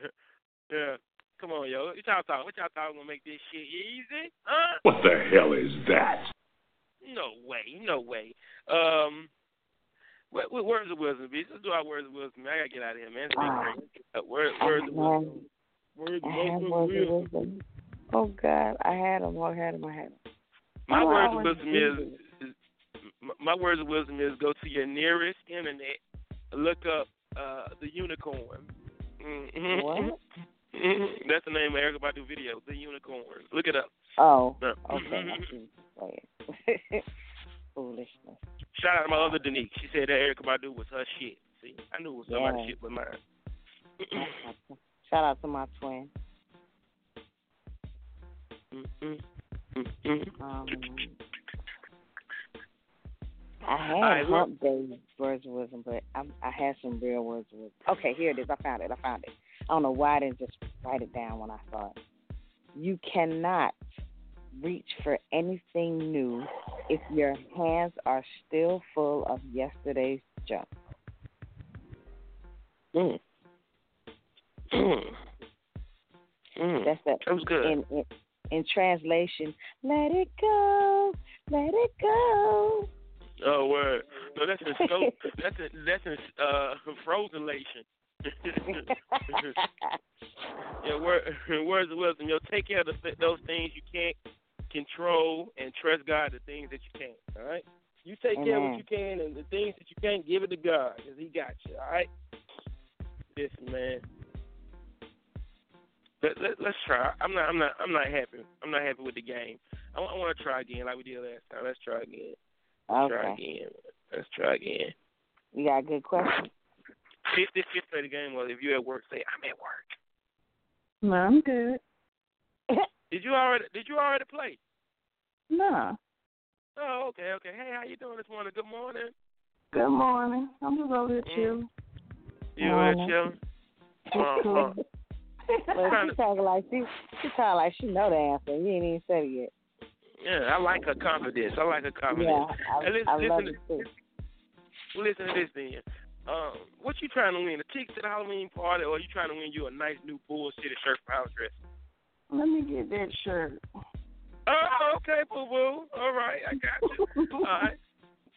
yeah. Come on, yo. What y'all talking? What y'all talking gonna make this shit easy? Huh? What the hell is that? No way. No way. Um. What, what words of wisdom, B? Let's do our words of wisdom. I gotta get out of here, man. It's. Uh, word, words of Man, wisdom. Words I of had wisdom. words of wisdom. wisdom. Oh God, I had them. I had them. I had them. My Oh, words of wisdom is, is my, my words of wisdom is go to your nearest internet, look up uh the unicorn. Mhm. What? *laughs* That's the name of Erykah Badu video, the unicorn. Look it up. Oh, okay. Yeah. *laughs* Foolishness. Shout out to my other Denise. She said that Erykah Badu was her shit. See, I knew it was somebody's Yeah. shit but mine. *clears throat* Shout out to my twin. Mm. mm, mm, mm. Um, I had right, hump day words of wisdom, but I, I had some real words of wisdom. Okay, here it is. I found it. I found it. I don't know why I didn't just write it down when I saw it. You cannot reach for anything new if your hands are still full of yesterday's junk. Mm. Mm. Mm. That's that. That was good. In, in in translation, let it go, let it go. Oh word. No, that's in scope. *laughs* that's in that's in uh *laughs* frozenlation. *laughs* yeah, word, words of wisdom. Yo, take care of the, those things you can't control and trust God the things that you can't. All right. You take care of what you can, and the things that you can't, give it to God, cause He got you. All right. Listen, man. Let, let, let's try. I'm not. I'm not. I'm not happy. I'm not happy with the game. I, want to try again, like we did last time. Let's try again. Let's Try Okay. again. Let's try again. You got a good question. Fifty fifth play the game. Well, if you're at work, say I'm at work. No, I'm good. *laughs* Did you already? Did you already play? No. Oh, okay, okay. Hey, how you doing this morning? Good morning. Good morning. I'm just over here Mm. chilling. You Morning. at chilling? *laughs* Just cool. Well, Kinda- she talking like she she talking like she know the answer. You ain't even said it yet. Yeah, I like her confidence. I like her confidence. Yeah, I, listen, I listen, love to, it too. listen to this then. Um, what you trying to win? A ticket to the Halloween party, or you trying to win you a nice new Bull City shirt for house dress? Let me get that shirt. Oh, okay, boo boo. All right, I got you. *laughs* All right.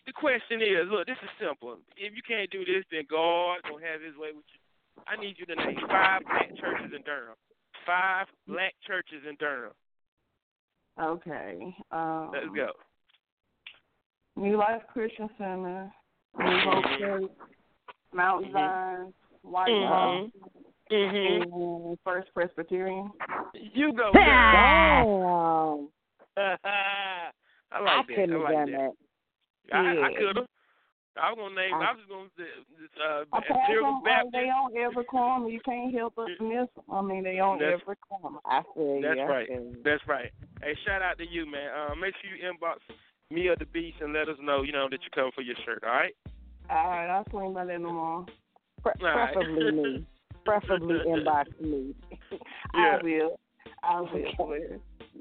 The question is, look, this is simple. If you can't do this, then God gonna have His way with you. I need you to name five black churches in Durham. Five black churches in Durham. Okay. Um, Let's go. New Life Christian Center, New Hope Church, Mount Mhm. Zion, White Mhm. House, Mhm. and First Presbyterian. You go. *laughs* Damn. I *laughs* I like that. couldn't I have like done that. that. I, I Yeah. could have. I was gonna name. I, I- was gonna say uh, Okay, Imperial Baptist. they on every corner. You can't help but miss. 'em. I mean, they on That's- every corner. I feel. That's right. feel. That's right. Hey, shout out to you, man. Uh, make sure you inbox me or the Beast and let us know, you know, that you come for your shirt. All right. All right, I'll swing by there tomorrow. Pre- All right. preferably me. *laughs* Preferably inbox me. *laughs* Yeah. I will. I will.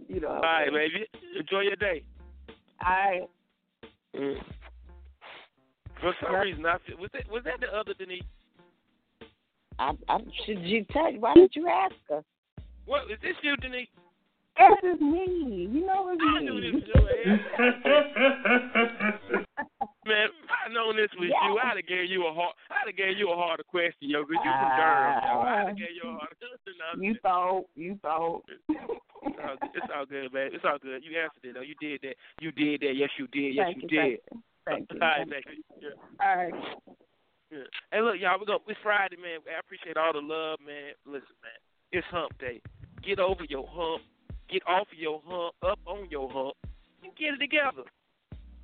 You know. All right, baby. Enjoy your day. All right. Mm. For some reason, I feel, was that was that the other Denise? I, I should you tell why did you ask her? What is this you, Denise? This is me. You know it's I me. knew this was you. *laughs* Man, if I known this was you, I'd have gave you a hard, I'd have gave you a harder question, yo, 'cause you from Durham, yo. Ah. I'd have gave you a harder. *laughs* No, You thought. You thought. It's all, good. it's all good, man. It's all good. You answered it, though. You did that. You did that. Yes, you did. Yes, you, you, did. Thank you. All right, baby. Yeah. All right. Yeah. Hey, look, y'all, we go. It's Friday, man. I appreciate all the love, man. Listen, man. It's Hump Day. Get over your hump. Get off of your hump. Up on your hump. And get it together.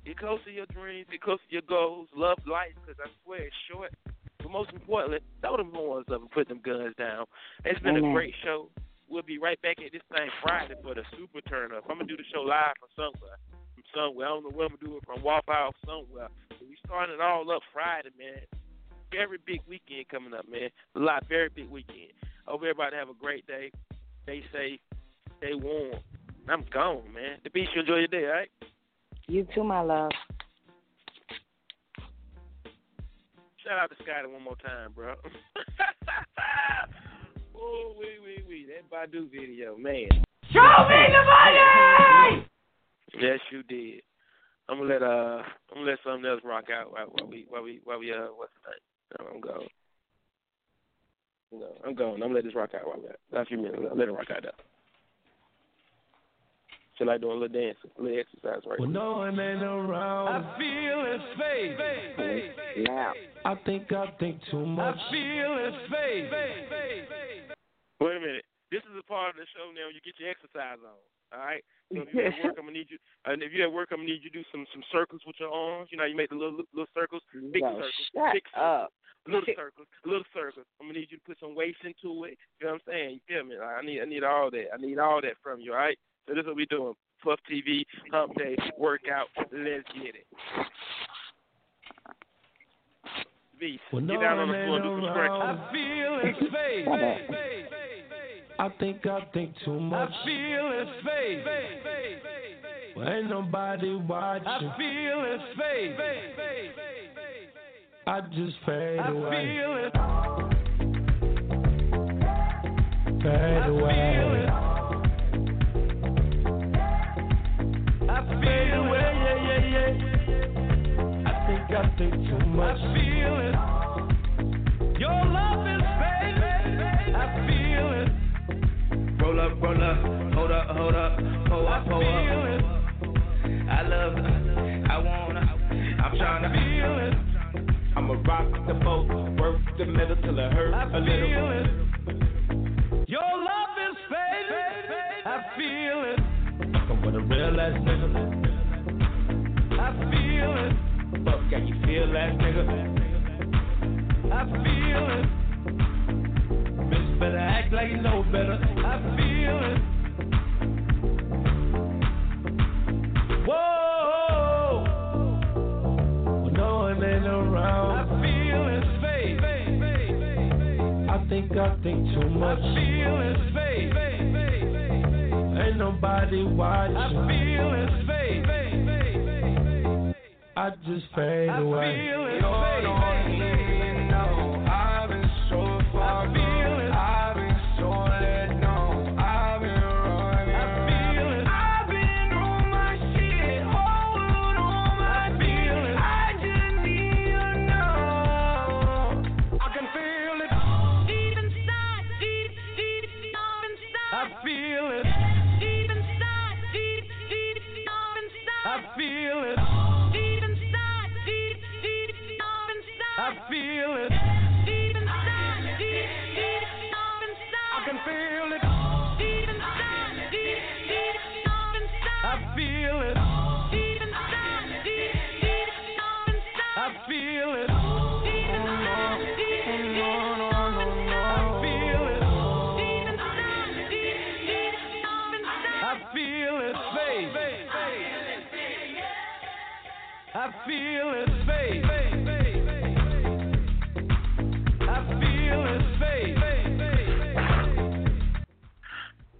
Get close to your dreams. Get close to your goals. Love life, because I swear it's short. But most importantly, throw them horns up and put them guns down. It's been Amen. a great show. We'll be right back at this thing Friday for the super turn up. I'm gonna do the show live from somewhere. From somewhere. I don't know where I'm gonna do it from Waffle House somewhere. But we starting it all up Friday, man. Very big weekend coming up, man. A lot, very big weekend. Hope everybody have a great day. Stay safe. Stay warm. I'm gone, man. The Beast, you enjoy your day, all right? You too, my love. Shout out to Scotty one more time, bro. *laughs* oh, wee, wee, wee. That Badu video, man. Show me the money! Yes, you did. I'm gonna let uh, I'm gonna let something else rock out while, while we, while we, while we uh, what's the name? I'm going. No, I'm going. I'm gonna let this rock out while we got a few minutes. Let it rock out though. Feel like doing a little dance, a little exercise right When no one ain't around, I feel his face. Now. I think I think too much. I feel his face. Wait a minute. This is a part of the show now. You get your exercise on. All right. So if you're at work, I'm gonna need you. And if you're at work, I'm gonna need you to do some some circles with your arms. You know, you make the little little circles, big No, circles, shut big circles, up. little circles, little circles. I'm gonna need you to put some weights into it. You know what I'm saying? You feel me? Like, I need I need all that. I need all that from you. All right. So this is what we doing. Puff TV, Hump Day, workout. Let's get it. V, get down on the floor, do some stretching. I feel his face. I think I think too much. I feel his face. Well, ain't nobody watching. I feel his face. I just fade away. I away. feel it. Fade away. I feel away, yeah, yeah, yeah. I think I think too much. I feel it. Your love is up, roll up, hold up, hold up, pull up, pull up. I love it, I wanna, I'm tryna feel it. I'ma rock the boat, work the middle till it hurt a little. It. Your love is fake. I feel it. Fucking with a real ass nigga. I feel it. Fuck, got you feel ass nigga. I feel it. Better act like you know better. I feel it. Whoa. No one ain't around. I feel his face. I think I think too much. I feel his face. Ain't nobody watching. I feel his face. I just fade away. I feel his face.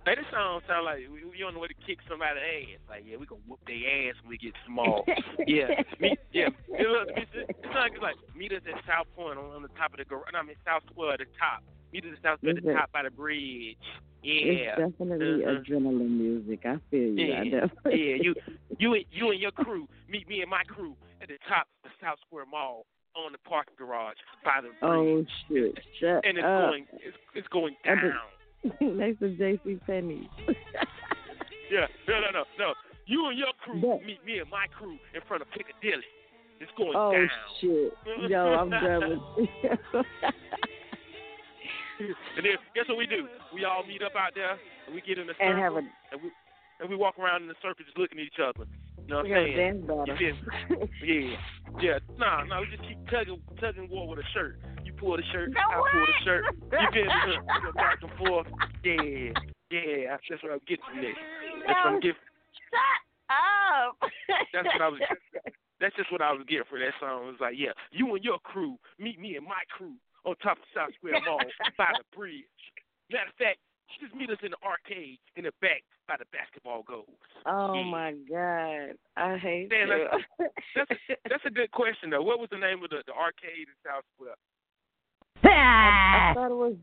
Hey, this song sound like we, we on the way to kick somebody's ass. Like, yeah, we gonna whoop their ass when we get small. *laughs* yeah, me, yeah. It look, it's, it's like it's like meet us at South Point on, on the top of the garage. I mean South Square at the top. Meet us at South Point at the top by the bridge. Yeah, It's definitely Uh-huh. adrenaline music. I feel you. I Yeah, definitely. yeah. You, you, and you and your crew meet me and my crew at the top of South Square Mall on the parking garage by the Oh bridge. shit! Shut and it's up. going, it's, it's going down. *laughs* Next to JC Penney. *laughs* Yeah, no, no, no, no. You and your crew meet me and my crew in front of Piccadilly. It's going oh down. shit! *laughs* Yo, I'm done with. and then guess what we do? We all meet up out there and we get in a circle And have a- and we and we walk around in the circle just looking at each other. You know what We I'm saying? You feel? *laughs* Yeah. Yeah. Nah, nah, we just keep tugging tugging war with a shirt. You pull the shirt, I pull the shirt. You feel me? *laughs* We go back and forth. Yeah. Yeah. That's what I'm getting from this. That's what I'm getting up. that's what I was. *laughs* That's just what I was getting for that song. It was like, yeah, you and your crew meet me and my crew on top of South Square Mall by the bridge. Matter of fact, just meet us in the arcade in the back by the basketball goals. Oh Yeah. my god, I hate Damn, you. that's, that's that's a good question though. What was the name of the, the arcade in South Square? I, I thought it was.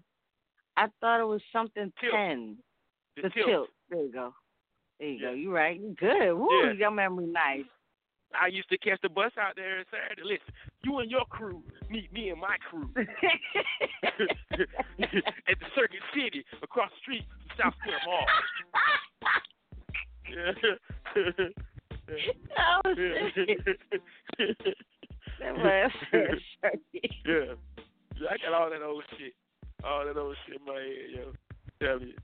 I thought it was something Tilt. ten. The The Tilt. tilt. There you go. There you go. Yeah. You right. You good. Woo, Yeah. your memory nice. I used to catch the bus out there on Saturday. Listen, you and your crew meet me and my crew *laughs* *laughs* at the Circuit City across the street from South Square Mall. Oh, shit. That was *laughs* yeah. yeah, I got all that old shit, all that old shit in my head, yo. Tell you,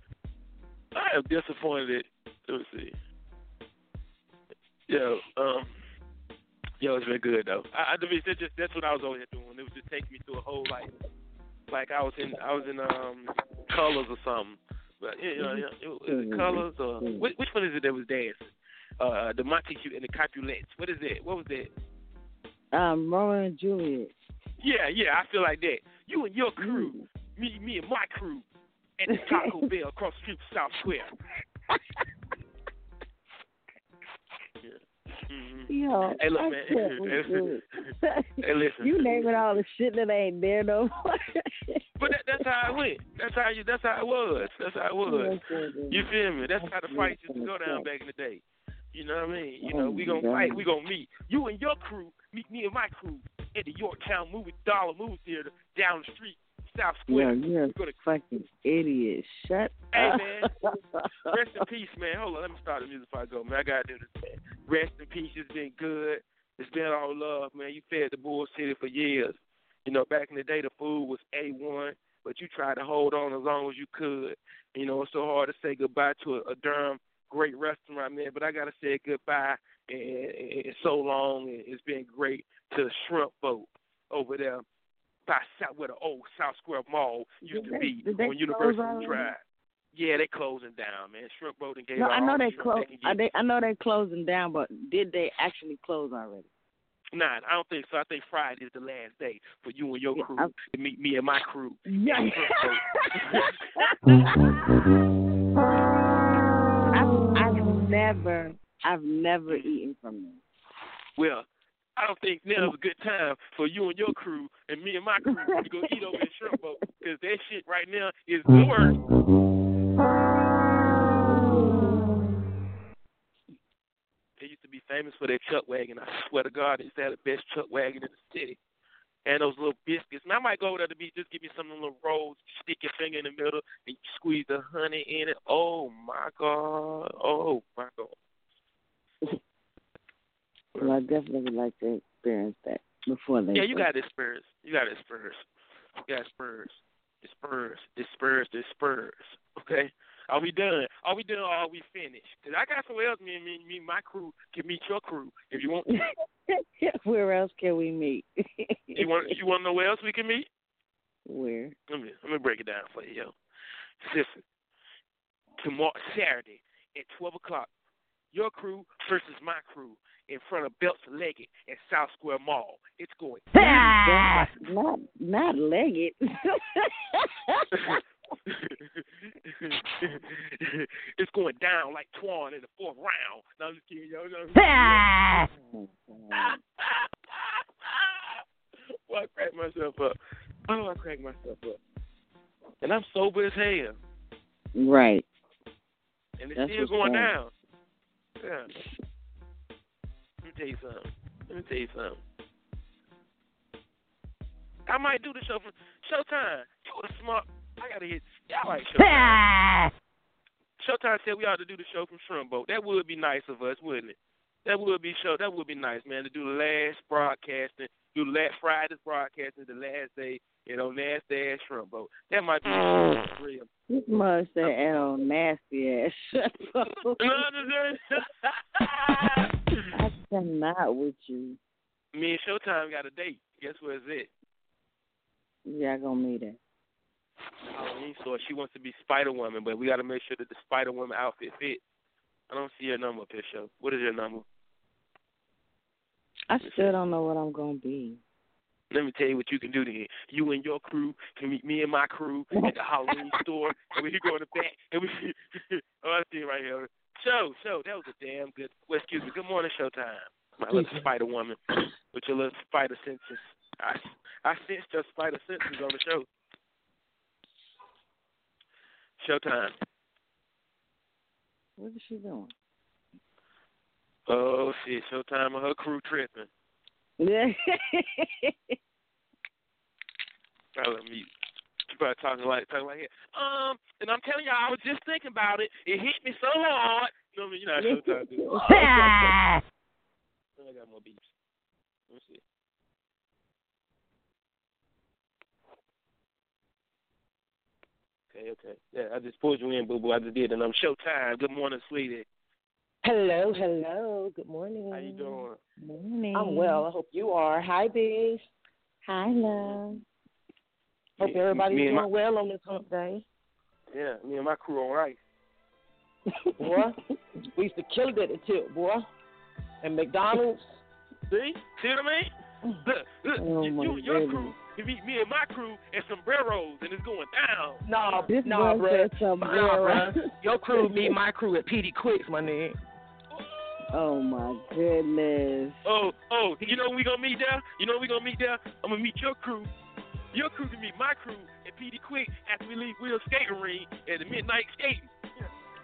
I am disappointed. Let me see. Yo, um, yo, it's been good though. I, I that's just that's what I was over here doing. It was just taking me through a whole like, like I was in I was in um colors or something. But, yeah, yeah, yeah. It, was it colors or which, which one is it that was dancing? Uh, the Montague and the Capulets. What is it? What was that? Um, Romeo and Juliet. Yeah, yeah. I feel like that. You and your crew, me, me and my crew, at the Taco *laughs* Bell across the street from South Square. *laughs* Mm-hmm. Yo, Hey, look, I man. can't believe it. Hey, listen. You naming all the shit that ain't there no more. But that, that's how I went. That's how you. That's how it was. That's how it *laughs* was. You feel me? That's how the fights used to go down back in the day. You know what I mean? You know, oh, we gonna fight. We gonna meet. You and your crew meet me and my crew at the Yorktown Movie Dollar Movie Theater down the street, South Square. you're a fucking idiot. Shut Hey up. man, rest in peace, man. Hold on, let me start the music before I go, man. I gotta do this, man. Rest in peace. It's been good. It's been all love, man. You fed the Bull City for years. You know, back in the day, the food was a one, but you tried to hold on as long as you could. You know, it's so hard to say goodbye to a, a Durham great restaurant, man. But I gotta say goodbye and, and, and so long. And it's been great to the Shrimp Boat over there by South, where the old South Square Mall used Did to be they on University? Drive. Yeah, they're closing down, man. Shrimp Boat and gave No, I know they close. They, I know they closing down, but did they actually close already? Nah, I don't think so. I think Friday is the last day for you and your crew I'm- to meet me and my crew. *laughs* Yeah. I've, I've never, I've never mm-hmm. eaten from them. Well, I don't think now's a good time for you and your crew and me and my crew to go eat over in Shrimp Boat because that shit right now is the worst. They used to be famous for their chuck wagon. I swear to God, they have the best chuck wagon in the city. And those little biscuits. Man, I might go over there to be just give me some little rolls, stick your finger in the middle, and squeeze the honey in it. Oh my God. Oh my God. Well, I definitely would like to experience that before they. Yeah, you got the Spurs. You got the Spurs. You got Spurs. The Spurs. The Spurs. The Spurs. Okay. Are we done? Are we done? Or are we finished? Cause I got somewhere else. Me and me, me, my crew can meet your crew if you want. *laughs* Where else can we meet? you want? You want to know where else we can meet? Where? Let me let me break it down for you, yo. Listen, tomorrow Saturday at twelve o'clock, your crew versus my crew in front of Belk Leggett at South Square Mall. It's going. not, not, not legged. *laughs* it's going down like Twan in the fourth round. No, I'm just kidding, yo. No, well, *laughs* I crack myself up. Oh, I crack myself up. And I'm sober as hell. right. And it's That's still going going. down. Yeah. Let me tell you something. Let me tell you something. I might do the show for Showtime. You a smart. I gotta hit. I like Showtime. *laughs* Showtime said we ought to do the show from Shrimp Boat. That would be nice of us, wouldn't it? That would be show. That would be nice, man, to do the last broadcasting, do last Friday's broadcasting, the last day, you know, day at Shrimp Boat. That might be *sighs* real. This must say L nasty ass. *laughs* Up. I *laughs* cannot with you. Me and Showtime got a date. Guess where's it? Yeah, I gonna meet her. Halloween store. She wants to be Spider Woman, but we got to make sure that the Spider Woman outfit fit. I don't see your number up here, show. What is your number? I still don't know what I'm gonna be. Let me tell you what you can do then. You and your crew can meet me and my crew at the Halloween store, and we go in the back, and we. *laughs* oh, I see it right here. Show, show. That was a damn good. Well, excuse me. Good morning, Showtime. My little Spider Woman *coughs* with your little spider senses. I, I sensed your spider senses on the show. Showtime. What is she doing? Oh shit, Showtime and her crew tripping. Yeah. I love mute. You better talking like talking like that. Um, and I'm telling y'all, I was just thinking about it. It hit me so hard. You know what I mean? You know how Showtime do. *laughs* *laughs* I got more beats. Let me see. Okay, okay. Yeah, I just pulled you in, boo boo. I just did, and I'm Showtime. Good morning, sweetie. Hello, hello. Good morning. How you doing? Morning. I'm well. I hope you are. Hi, Biggs. Hi, love. Hope Me- everybody's me doing my- well on this hump day. Yeah, me and my crew on ice. *laughs* boy. we used to kill it at the tip, boy. And McDonald's. See? See what I mean? *laughs* Look, look, Oh, you, my your goodness. crew can meet me and my crew and sombreros, and it's going down. Nah, This nah, boy bruh. said some Nah, girl. bruh. *laughs* Your crew, me, my crew at PD Quicks, my nigga. Oh my goodness. Oh, oh, you know we gonna meet there? You know we gonna meet there? I'm gonna meet your crew. Your crew can meet my crew and PD Quick after we leave Will Skating Ring at the midnight skating.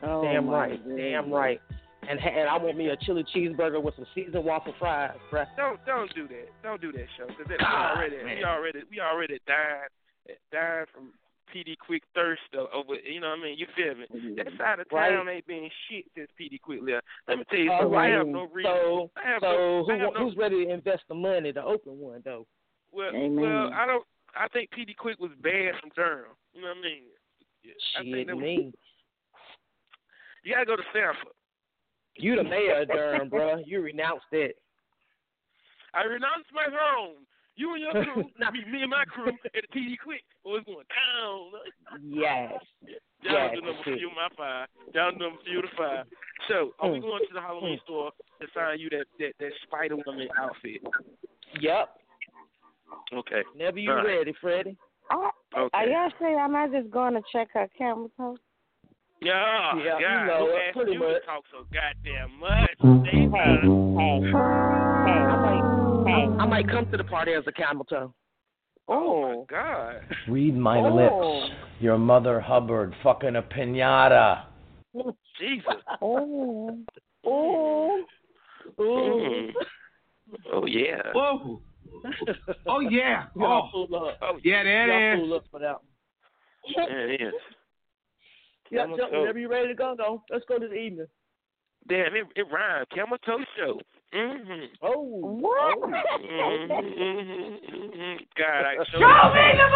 Oh Damn right, goodness. damn right. And and I want me a chili cheeseburger with some seasoned waffle fries, bruh. Don't don't do that. Don't do that show because we God, already man. we already we already died died from PD Quick thirst o- over. You know what I mean? You feel me? Mm-hmm. That side of Right. town ain't been shit since PD Quick left. Let me tell you All something. I have no reason. So, I have so no, who, I have no, who's ready to invest the money to open one though? Well, Amen. well, I don't. I think PD Quick was bad from Durham. You know what I mean? Yeah, I think Shit, that was- me. You gotta go to Sanford. You the mayor of Durham, bruh. You renounced it. I renounced my throne. You and your crew, *laughs* not me, me and my crew at the PD Quick. Oh, it's going down. Yes. Down Yes, to number shit. few my five. Down to number few to five. So, are we Mm. going to the Halloween store to sign you that that, that Spider Woman outfit? Yep. Okay. Whenever you All right. ready, Freddie. Oh, Okay. Are y'all sure I'm not just going to check her camera toe? Yeah, Yeah, you know Who it, asked pretty you much. talk so goddamn much? Stay Hey, hey, I might, hey. I might come to the party as a camel toe. Oh my God. Read my Oh. lips. Your mother Hubbard fucking a pinata. Jesus. Oh, oh, Mm. Oh yeah. Whoa. *laughs* Oh yeah. *laughs* Y'all Oh, fool up. Oh yeah, Y'all that is. fool up for that. Yeah, it is. Yep, Camel whenever you ready to go, though. Let's go this evening. Damn, it, it rhymes. Camel toe show. Mm-hmm. Oh. what? Mm-hmm, mm-hmm, mm-hmm. God, I show Show me the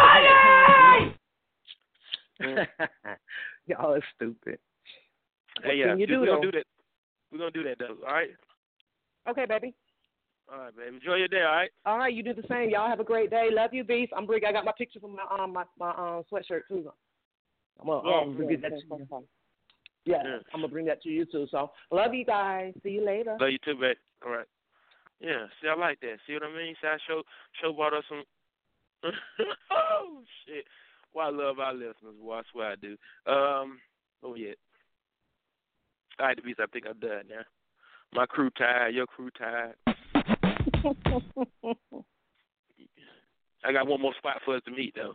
money! *laughs* Y'all are stupid. What Hey, yeah, can you do, we're gonna do that. We're gonna do that though. All right. Okay, baby. All right, baby. Enjoy your day. All right. All right, you do the same. Y'all have a great day. Love you, Beast. I'm Brig. I got my picture from my um my my um sweatshirt too. I'm gonna Yes, um, yes, get that yes, to you. yes. Yeah, Yeah. I'm gonna bring that to you too. So love you guys. See you later. Love you too, baby. All right. Yeah. See, I like that. See what I mean? See, I show show brought us some. *laughs* oh shit! Well, I love our listeners. Boy, I swear I do. Um. Oh yeah. All right, the beast. I think I'm done now. My crew tired. Your crew tired. *laughs* I got one more spot for us to meet though.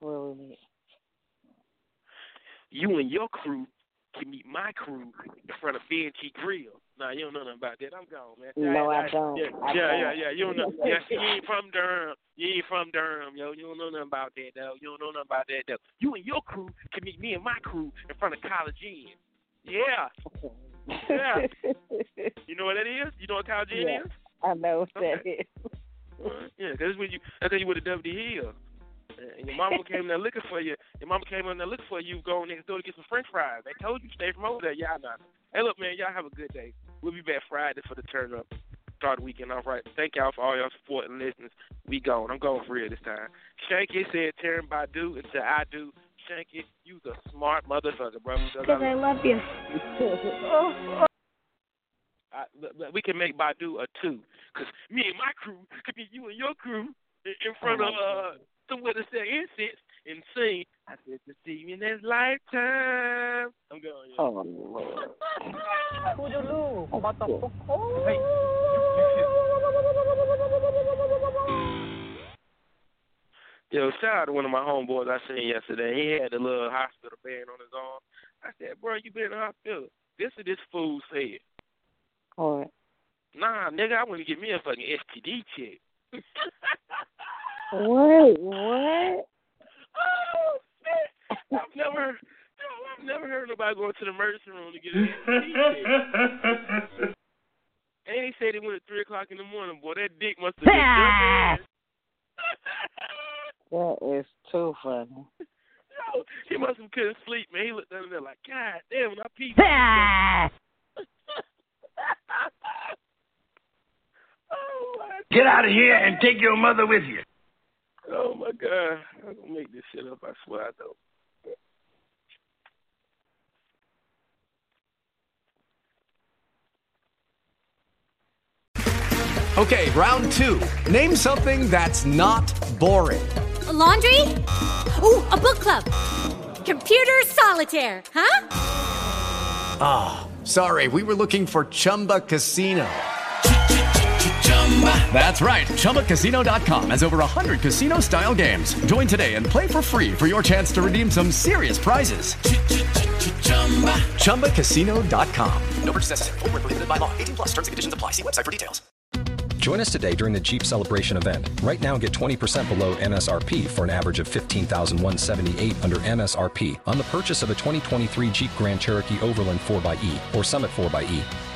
Where we meet? You and your crew can meet my crew in front of B&T Grill. Nah, you don't know nothing about that. I'm gone, man. No, I don't. Yeah, I yeah, don't. yeah, yeah. You don't know. *laughs* Yeah, you ain't from Durham. You ain't from Durham, yo. You don't know nothing about that, though. You don't know nothing about that, though. You and your crew can meet me and my crew in front of College Inn. Yeah. Yeah. *laughs* You know what that is? You know what College Inn Yeah. is? I know *laughs* what that Okay. is. Uh, yeah, because when you, that's when you would have W Hill. Uh, And your mama came in there looking for you. Your mama came in there looking for you. Going next door to get some French fries. They told you stay from over there. Y'all not. Hey, look, man. Y'all have a good day. We'll be back Friday for the turn up. Start the weekend off right. Thank y'all for all y'all support and listeners. We going. I'm going for real this time. Shanky said Taryn Badu until I do. Shanky, you the smart motherfucker, bro. Because I love you. I, *laughs* look, look, we can make Badu a two. Because me and my crew could be you and your crew in, in front of uh, somewhere to sell incense and sing. I said to see you in this lifetime. I'm going. Yeah. Oh, Lord. *laughs* Hey, Yo, shout out to one of my homeboys I seen yesterday. He had the little hospital band on his arm. I said, bro, you been in the hospital. This is this fool said. What? Nah, nigga, I want to get me a fucking STD check. *laughs* Wait, what? Oh shit! I've never, heard- I've never heard nobody going to the emergency room to get an STD check. *laughs* And he said he went at three o'clock in the morning. Boy, that dick must have been jumping. *laughs* That is too funny. Yo, he must have couldn't sleep, man. He looked down there like, God damn, when I peed. Get out of here and take your mother with you. Oh my God. I'm going to make this shit up. I swear I don't. Okay, round two. Name something that's not boring. A laundry? Ooh, a book club. Computer solitaire, huh? Ah, oh, sorry, we were looking for Chumba Casino. That's right. ChumbaCasino.com has over 100 casino style games. Join today and play for free for your chance to redeem some serious prizes. ChumbaCasino.com. No purchase necessary. Void where prohibited by law. 18 plus terms and conditions apply. See website for details. Join us today during the Jeep Celebration event. Right now, get 20% below MSRP for an average of 15178 under MSRP on the purchase of a 2023 Jeep Grand Cherokee Overland 4xE or Summit 4xE.